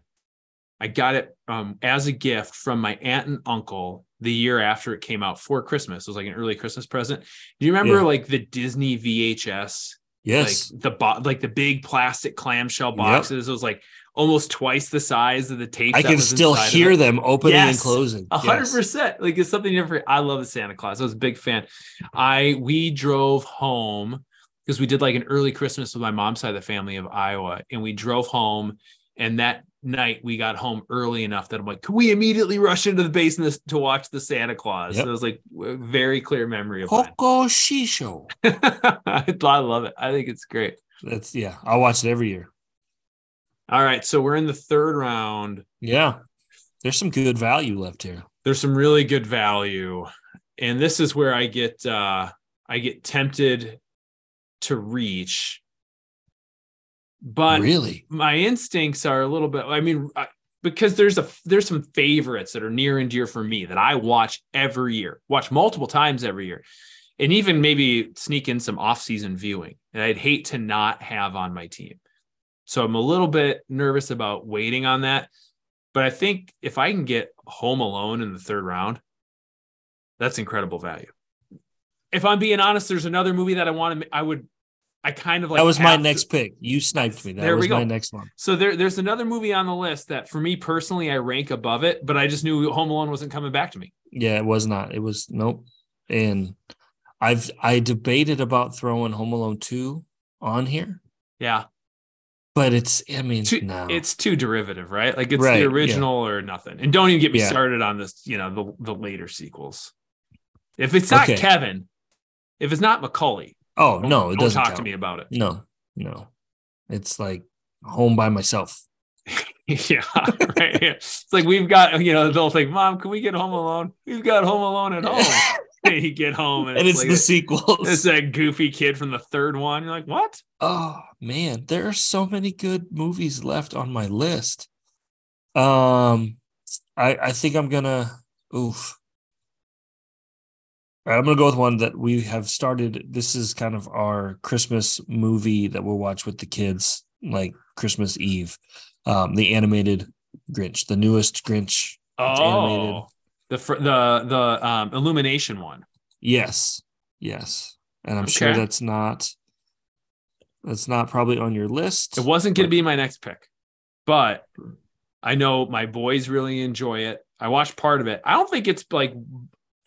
I got it um as a gift from my aunt and uncle the year after it came out for Christmas. It was like an early Christmas present. Do you remember Yeah. like the Disney VHS? Yes, Like the bo- like the big plastic clamshell boxes. It was like almost twice the size of the tape. I can still hear them opening and closing. A hundred Yes. percent. Like it's something different. I love the Santa Claus. I was a big fan. I we drove home because we did like an early Christmas with my mom's side of the family of Iowa, and we drove home. And that night we got home early enough that I'm like, can we immediately rush into the basement to watch the Santa Claus? Yep. So it was like a very clear memory of. Coco Shisho. I love it. I think it's great. That's yeah. I'll watch it every year. All right, so we're in the third round. Yeah, there's some good value left here. there's some really good value and this is where i get uh i get tempted to reach but really? my instincts are a little bit i mean I, because there's a there's some favorites that are near and dear for me that i watch every year watch multiple times every year and even maybe sneak in some off-season viewing and i'd hate to not have on my team. So i'm a little bit nervous about waiting on that. But i think if i can get home alone in the third round that's incredible value. If i'm being honest there's another movie that i want to i would i kind of like that was my to- next pick. You sniped me. That There we was my next one. so there, there's another movie on the list that for me personally I rank above it, but I just knew Home Alone wasn't coming back to me. Yeah, it was not. It was nope. And I've I debated about throwing Home Alone 2 on here, Yeah, but it's I mean too, no. it's too derivative, right? Like it's Right, the yeah. original or nothing. And don't even get me Yeah. started on this, you know, the the later sequels. If it's not Okay. Kevin, if it's not Macaulay, oh don't- no, it don't doesn't talk count. to me about it. No, no. It's like home by myself. yeah, right. It's like we've got, you know, they'll think, "Mom, can we get Home Alone? We've got Home Alone at home." and you get home, and, and it's like the sequel. It's that goofy kid from the third one. You're like, what? Oh man, there are so many good movies left on my list. Um, I I think I'm gonna oof. All right, I'm gonna go with one that we have started. This is kind of our Christmas movie that we'll watch with the kids, like Christmas Eve. Um, the animated Grinch, the newest Grinch. Oh, the fr- the the um, illumination one. Yes, yes, and I'm sure that's not that's not probably on your list. It wasn't going to be my next pick, but I know my boys really enjoy it. I watched part of it. I don't think it's like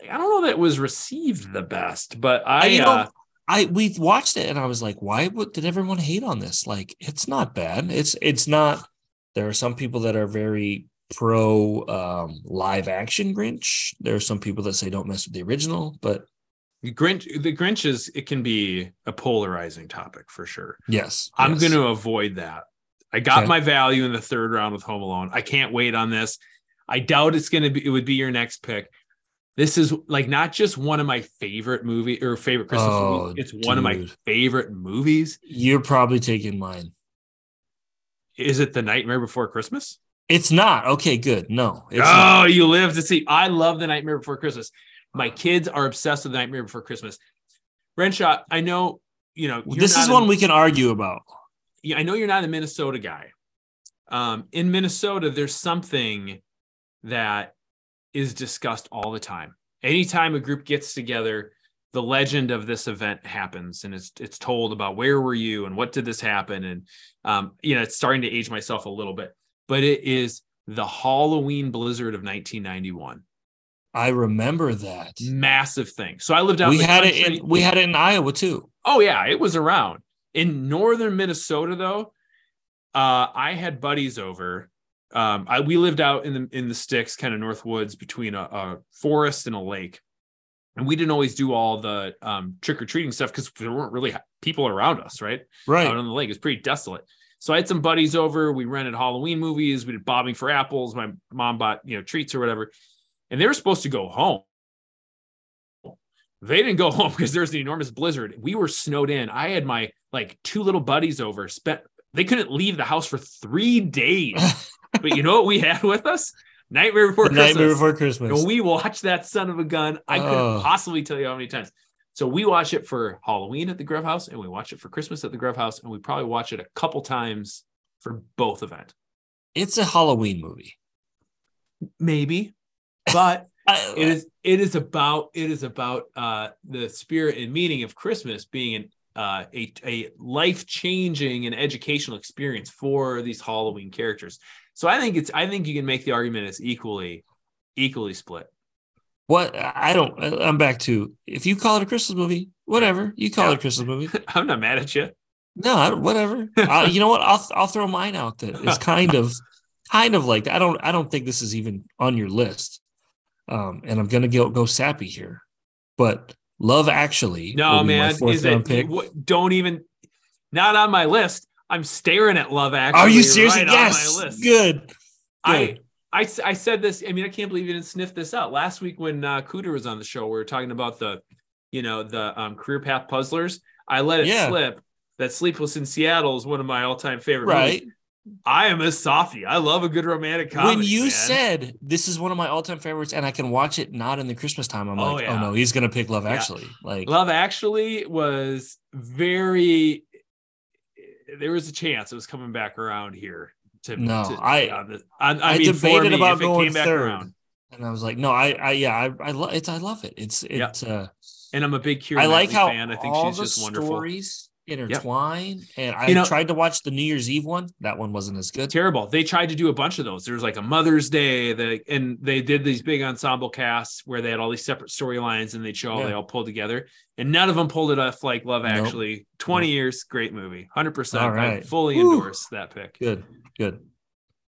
I don't know that it was received the best, but I, I, you know, uh, I we watched it and I was like, why would, did everyone hate on this? Like, it's not bad. It's it's not. There are some people that are very pro um, live action Grinch. There are some people that say don't mess with the original, but Grinch the Grinch is it can be a polarizing topic for sure. yes, I'm yes. going to avoid that. I got Okay. my value in the third round with Home Alone. I can't wait on this. I doubt it's going to be, it would be your next pick. This is like not just one of my favorite movie or favorite Christmas Oh, movies. It's one of my favorite movies. You're probably taking mine. Is it The Nightmare Before Christmas? It's not okay. Good. No, it's oh, not. you live to see. I love The Nightmare Before Christmas. My kids are obsessed with The Nightmare Before Christmas. Renshaw, I know, you know, This is not a- one we can argue about. yeah, I know you're not a Minnesota guy. Um, in Minnesota, there's something that is discussed all the time. Anytime a group gets together, the legend of this event happens, and it's it's told about where were you and what did this happen, and um, you know, it's starting to age myself a little bit, but it is the Halloween blizzard of 1991. I remember that. Massive thing. So I lived out. We had it in we had it in Iowa too. Oh yeah, it was around. In northern Minnesota though, uh I had buddies over. Um I we lived out in the in the sticks, kind of north woods between a, a forest and a lake. And we didn't always do all the um trick-or-treating stuff because there weren't really people around us, right? Right. Out on the lake. It's pretty desolate. So I had some buddies over. We rented Halloween movies. We did bobbing for apples. My mom bought, you know, treats or whatever. And they were supposed to go home. They didn't go home because there's an enormous blizzard. We were snowed in. I had my like two little buddies over. Spent they couldn't leave the house for three days. but you know what we had with us? Nightmare Before Christmas. Nightmare Before Christmas. And we watched that son of a gun. I couldn't Oh. possibly tell you how many times. So we watch it for Halloween at the Grove House, and we watch it for Christmas at the Grove House, and we probably watch it a couple times for both event. it's a Halloween movie. Maybe, but I, it is it is about it is about uh the spirit and meaning of Christmas being an uh, a a life changing and educational experience for these Halloween characters. So I think it's I think you can make the argument it's equally equally split. what I don't. I'm back to if you call it a Christmas movie, whatever you call Yeah. it a Christmas movie. I'm not mad at you. No, whatever. I, you know what? I'll I'll throw mine out. That it's kind of kind of like. I don't I don't think this is even on your list. Um, and I'm gonna go go sappy here, but Love Actually. No, will be my man, is it? pick. What, don't even. Not on my list. I'm staring at Love Actually. Are you serious? Right yes. On my list. Good. I, Good. I s- I said this. I mean, I can't believe you didn't sniff this out last week when uh, Cooter was on the show. We were talking about the, you know, the um, career path puzzlers. I let it Yeah. slip that Sleepless in Seattle is one of my all time favorite. Right. movies. I am a softie. I love a good romantic comedy. when you man. said this is one of my all-time favorites and I can watch it not in the Christmas time, I'm Oh, like, yeah. oh no, he's gonna pick Love Yeah. Actually. Like Love Actually was very. There was a chance it was coming back around here. To, No, to, I- on the- on- I, I mean, debated me, about if it going came back third. around. and I was like, no, I I yeah, I I love it's I love it. It's it's uh And I'm a big Keira I like Knightley how fan. I think all she's the just wonderful. stories intertwine. And I You know- tried to watch the New Year's Eve one. That one wasn't as good. terrible. They tried to do a bunch of those. There was like a Mother's Day, the and they did these big ensemble casts where they had all these separate storylines and they'd show how Yeah. they all pulled together. And none of them pulled it off like Love Nope. Actually. 20 years, great movie. 100%. All I fully Woo. endorse that pick. Good, good.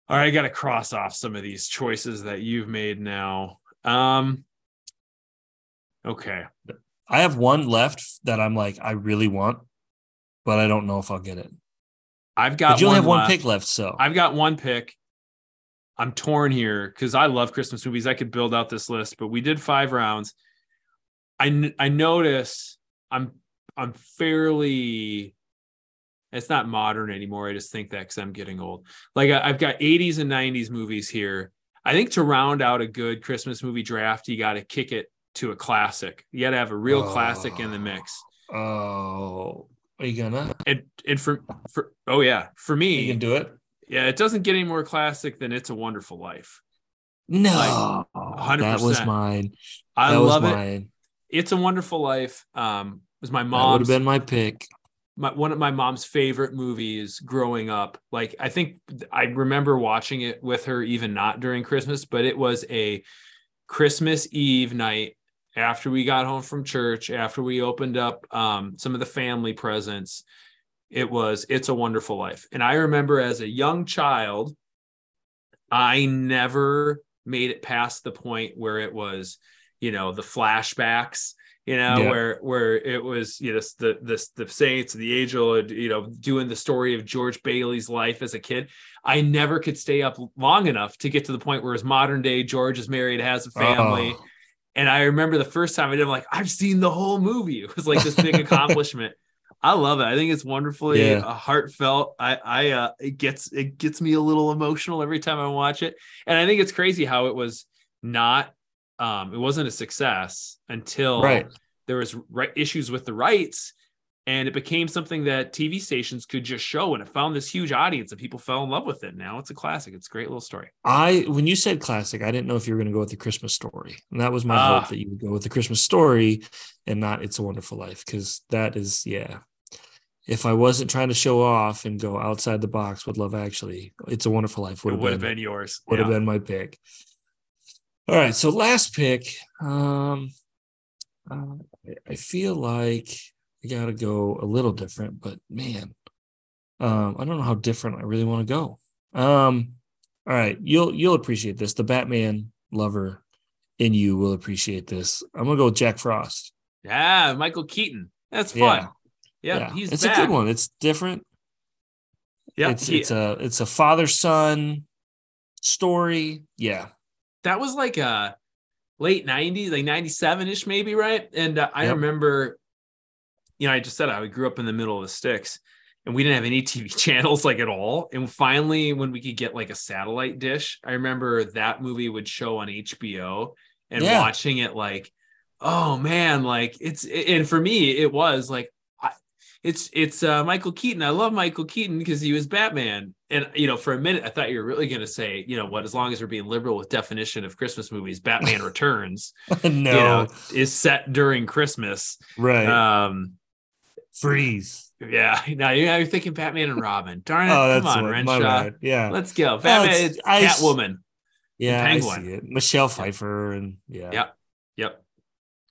All right, I got to cross off some of these choices that you've made now. Um Okay. I have one left that I'm like, I really want, but I don't know if I'll get it. I've got But you only one have one left. pick left, so I've got one pick. I'm torn here because I love Christmas movies. I could build out this list, but we did five rounds. I I notice I'm I'm fairly. It's not modern anymore. I just think that because I'm getting old. Like I, I've got 80s and 90s movies here. I think to round out a good Christmas movie draft, you got to kick it to a classic. You got to have a real classic in the mix. oh, oh. Are you gonna? And and for for oh yeah, for me, You can do it. yeah, it doesn't get any more classic than It's a Wonderful Life. No, Like, that was 100%. mine. I that love was it. It's a Wonderful Life. Um, was my That would have been my pick. my, one of my mom's favorite movies growing up. Like I think I remember watching it with her, even not during Christmas, but it was a Christmas Eve night after we got home from church, after we opened up um, some of the family presents. It was It's a Wonderful Life, and I remember as a young child, I never made it past the point where it was, you know, the flashbacks you know, Yeah. where where it was, you know, the the the saints, the angel, you know, doing the story of George Bailey's life as a kid. I never could stay up long enough to get to the point where his modern day George is married, has a family. Oh. And I remember the first time I did, I'm like, I've seen the whole movie. It was like this big accomplishment. I love it. I think it's wonderfully Yeah. heartfelt. I, I, uh, it gets, it gets me a little emotional every time I watch it. And I think it's crazy how it was not, um, it wasn't a success until Right. there was right issues with the rights and it became something that TV stations could just show and it found this huge audience and people fell in love with it. Now it's a classic. It's a great little story. I when you said classic, I didn't know if you were going to go with the Christmas story, and that was my Ah. hope that you would go with the Christmas story and not It's a Wonderful Life, because that is yeah. If I wasn't trying to show off and go outside the box with Love Actually, It's a Wonderful Life would have been, been yours. would have been my pick. All right, so last pick. Um, uh, I feel like I got to go a little different, but man, um, I don't know how different I really want to go. Um, all right, you'll you'll appreciate this. The Batman lover in you will appreciate this. I'm gonna go with Jack Frost. Yeah, Michael Keaton. That's Yeah. fun. Yeah, he's it's back. a good one. It's different. Yeah, it's he- it's a it's a father son story. Yeah, that was like a late 90s like 97 ish maybe right and uh, i Yep. remember you know i just said i grew up in the middle of the sticks and we didn't have any tv channels like at all and finally when we could get like a satellite dish i remember that movie would show on hbo and Yeah. watching it like oh man like it's and for me it was like I, it's it's uh, Michael Keaton. I love Michael Keaton because he was Batman. And you know, for a minute, I thought you were really going to say, you know, what? As long as we're being liberal with definition of Christmas movies, Batman Returns, no, you know, is set during Christmas. right. Um, Freeze. yeah. Now you're you're thinking Batman and Robin. Darn it! Oh, Come on, what, Renshaw. Yeah, Let's go. Batman. it's- It's, I s- Catwoman. yeah, I Penguin. see it. Michelle Pfeiffer and yeah, Yep. Yep.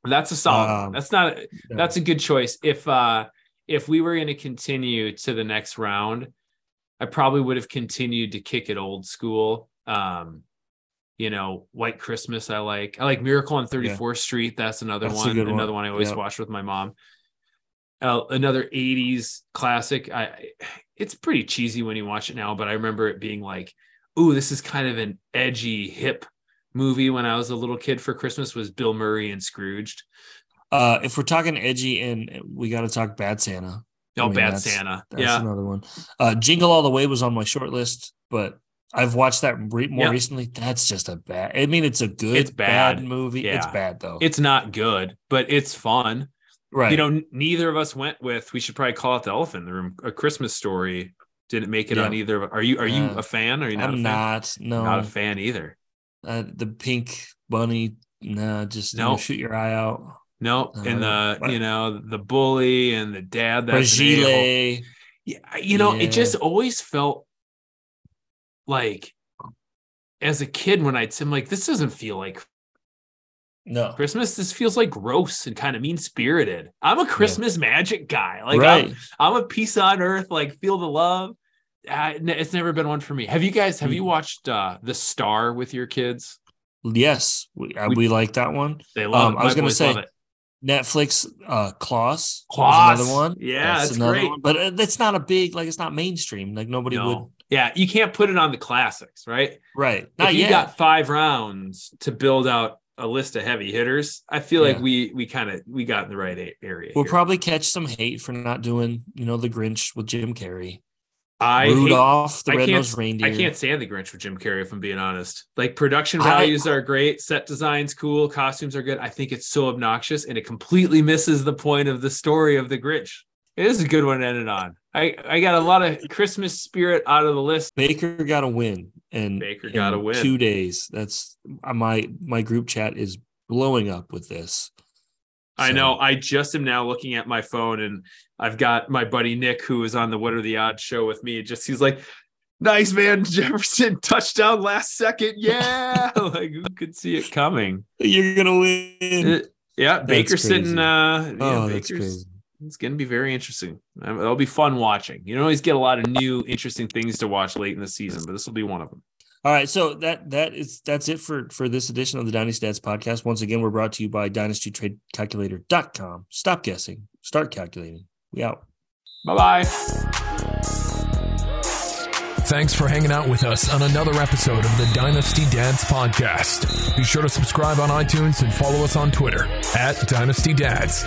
That's a solid. Um, that's not. A, yeah. that's a good choice. If uh if we were going to continue to the next round, I probably would have continued to kick it old school. Um, you know, White Christmas. I like. I like Miracle on Thirty Fourth Street. That's another That's one. good one. Another one I always Yep. watch with my mom. Uh, another '80s classic. I. It's pretty cheesy when you watch it now, but I remember it being like, "Ooh, this is kind of an edgy, hip." movie when I was a little kid for Christmas was Bill Murray and Scrooged. Uh, if we're talking edgy, and we got to talk Bad Santa. Oh, I mean, Bad that's- Santa. That's yeah. another one. Uh, Jingle All the Way was on my short list, but I've watched that re- more Yeah. recently. That's just a bad. I mean, it's a good, It's bad. movie. It's bad though. It's not good, but it's fun. Right. You know, neither of us went with, we should probably call it the elephant in the room. A Christmas story didn't make it Yeah. on either. of Are you, are you a fan? Or are you not I'm a fan? not. No, Not a fan either. Uh, the pink bunny. no just no Nope. shoot your eye out. No. and Uh, the, what? you know, the bully and the dad. That's Yeah, you know, Yeah. it just always felt like as a kid when I'd say, I'm like, this doesn't feel like No. Christmas. This feels like gross and kind of mean spirited. I'm a Christmas magic guy. Like right. I'm, I'm a peace on earth. Like feel the love. Uh, n- it's never been one for me. Have you guys? Have you Mm. watched uh, The Star with your kids? Yes, we, uh, We- we like that one. They love. Um, it. I was gonna say. Netflix, uh, Klaus. was Klaus. another one. Yeah, That's it's another great. one. But uh, it's not a big, like, it's not mainstream. Like nobody would. Yeah, you can't put it on the classics, right? Right. Not if you yet. got five rounds to build out a list of heavy hitters, I feel like we we kind of we got in the right a- area. We'll here. probably catch some hate for not doing, you know, the Grinch with Jim Carrey. I hate, Rudolph, the I can't- red-nosed reindeer. I can't stand the Grinch with Jim Carrey, if I'm being honest. Like production I- values are great, set designs cool, costumes are good. I think it's so obnoxious and it completely misses the point of the story of the Grinch. It is a good one to end it on. I, I got a lot of Christmas spirit out of the list. Baker got a win, and Baker got a win. Two days. That's uh, my my group chat is blowing up with this. I know. I just am now looking at my phone and I've got my buddy Nick, who is on the What Are the Odds show with me. Just he's like, nice man, Jefferson touchdown last second. Yeah. like who could see it coming? you're gonna win. Uh, yeah, Baker's sitting crazy. uh yeah, oh, that's crazy. It's gonna be very interesting. Um, It'll be fun watching. You always get a lot of new interesting things to watch late in the season, but this will be one of them. All right, so that that is that's it for for this edition of the Dynasty Dads podcast. Once again, we're brought to you by dynastytradecalculator.com. Stop guessing, start calculating. We out. Bye bye. Thanks for hanging out with us on another episode of the Dynasty Dads podcast. Be sure to subscribe on iTunes and follow us on Twitter at Dynasty Dads.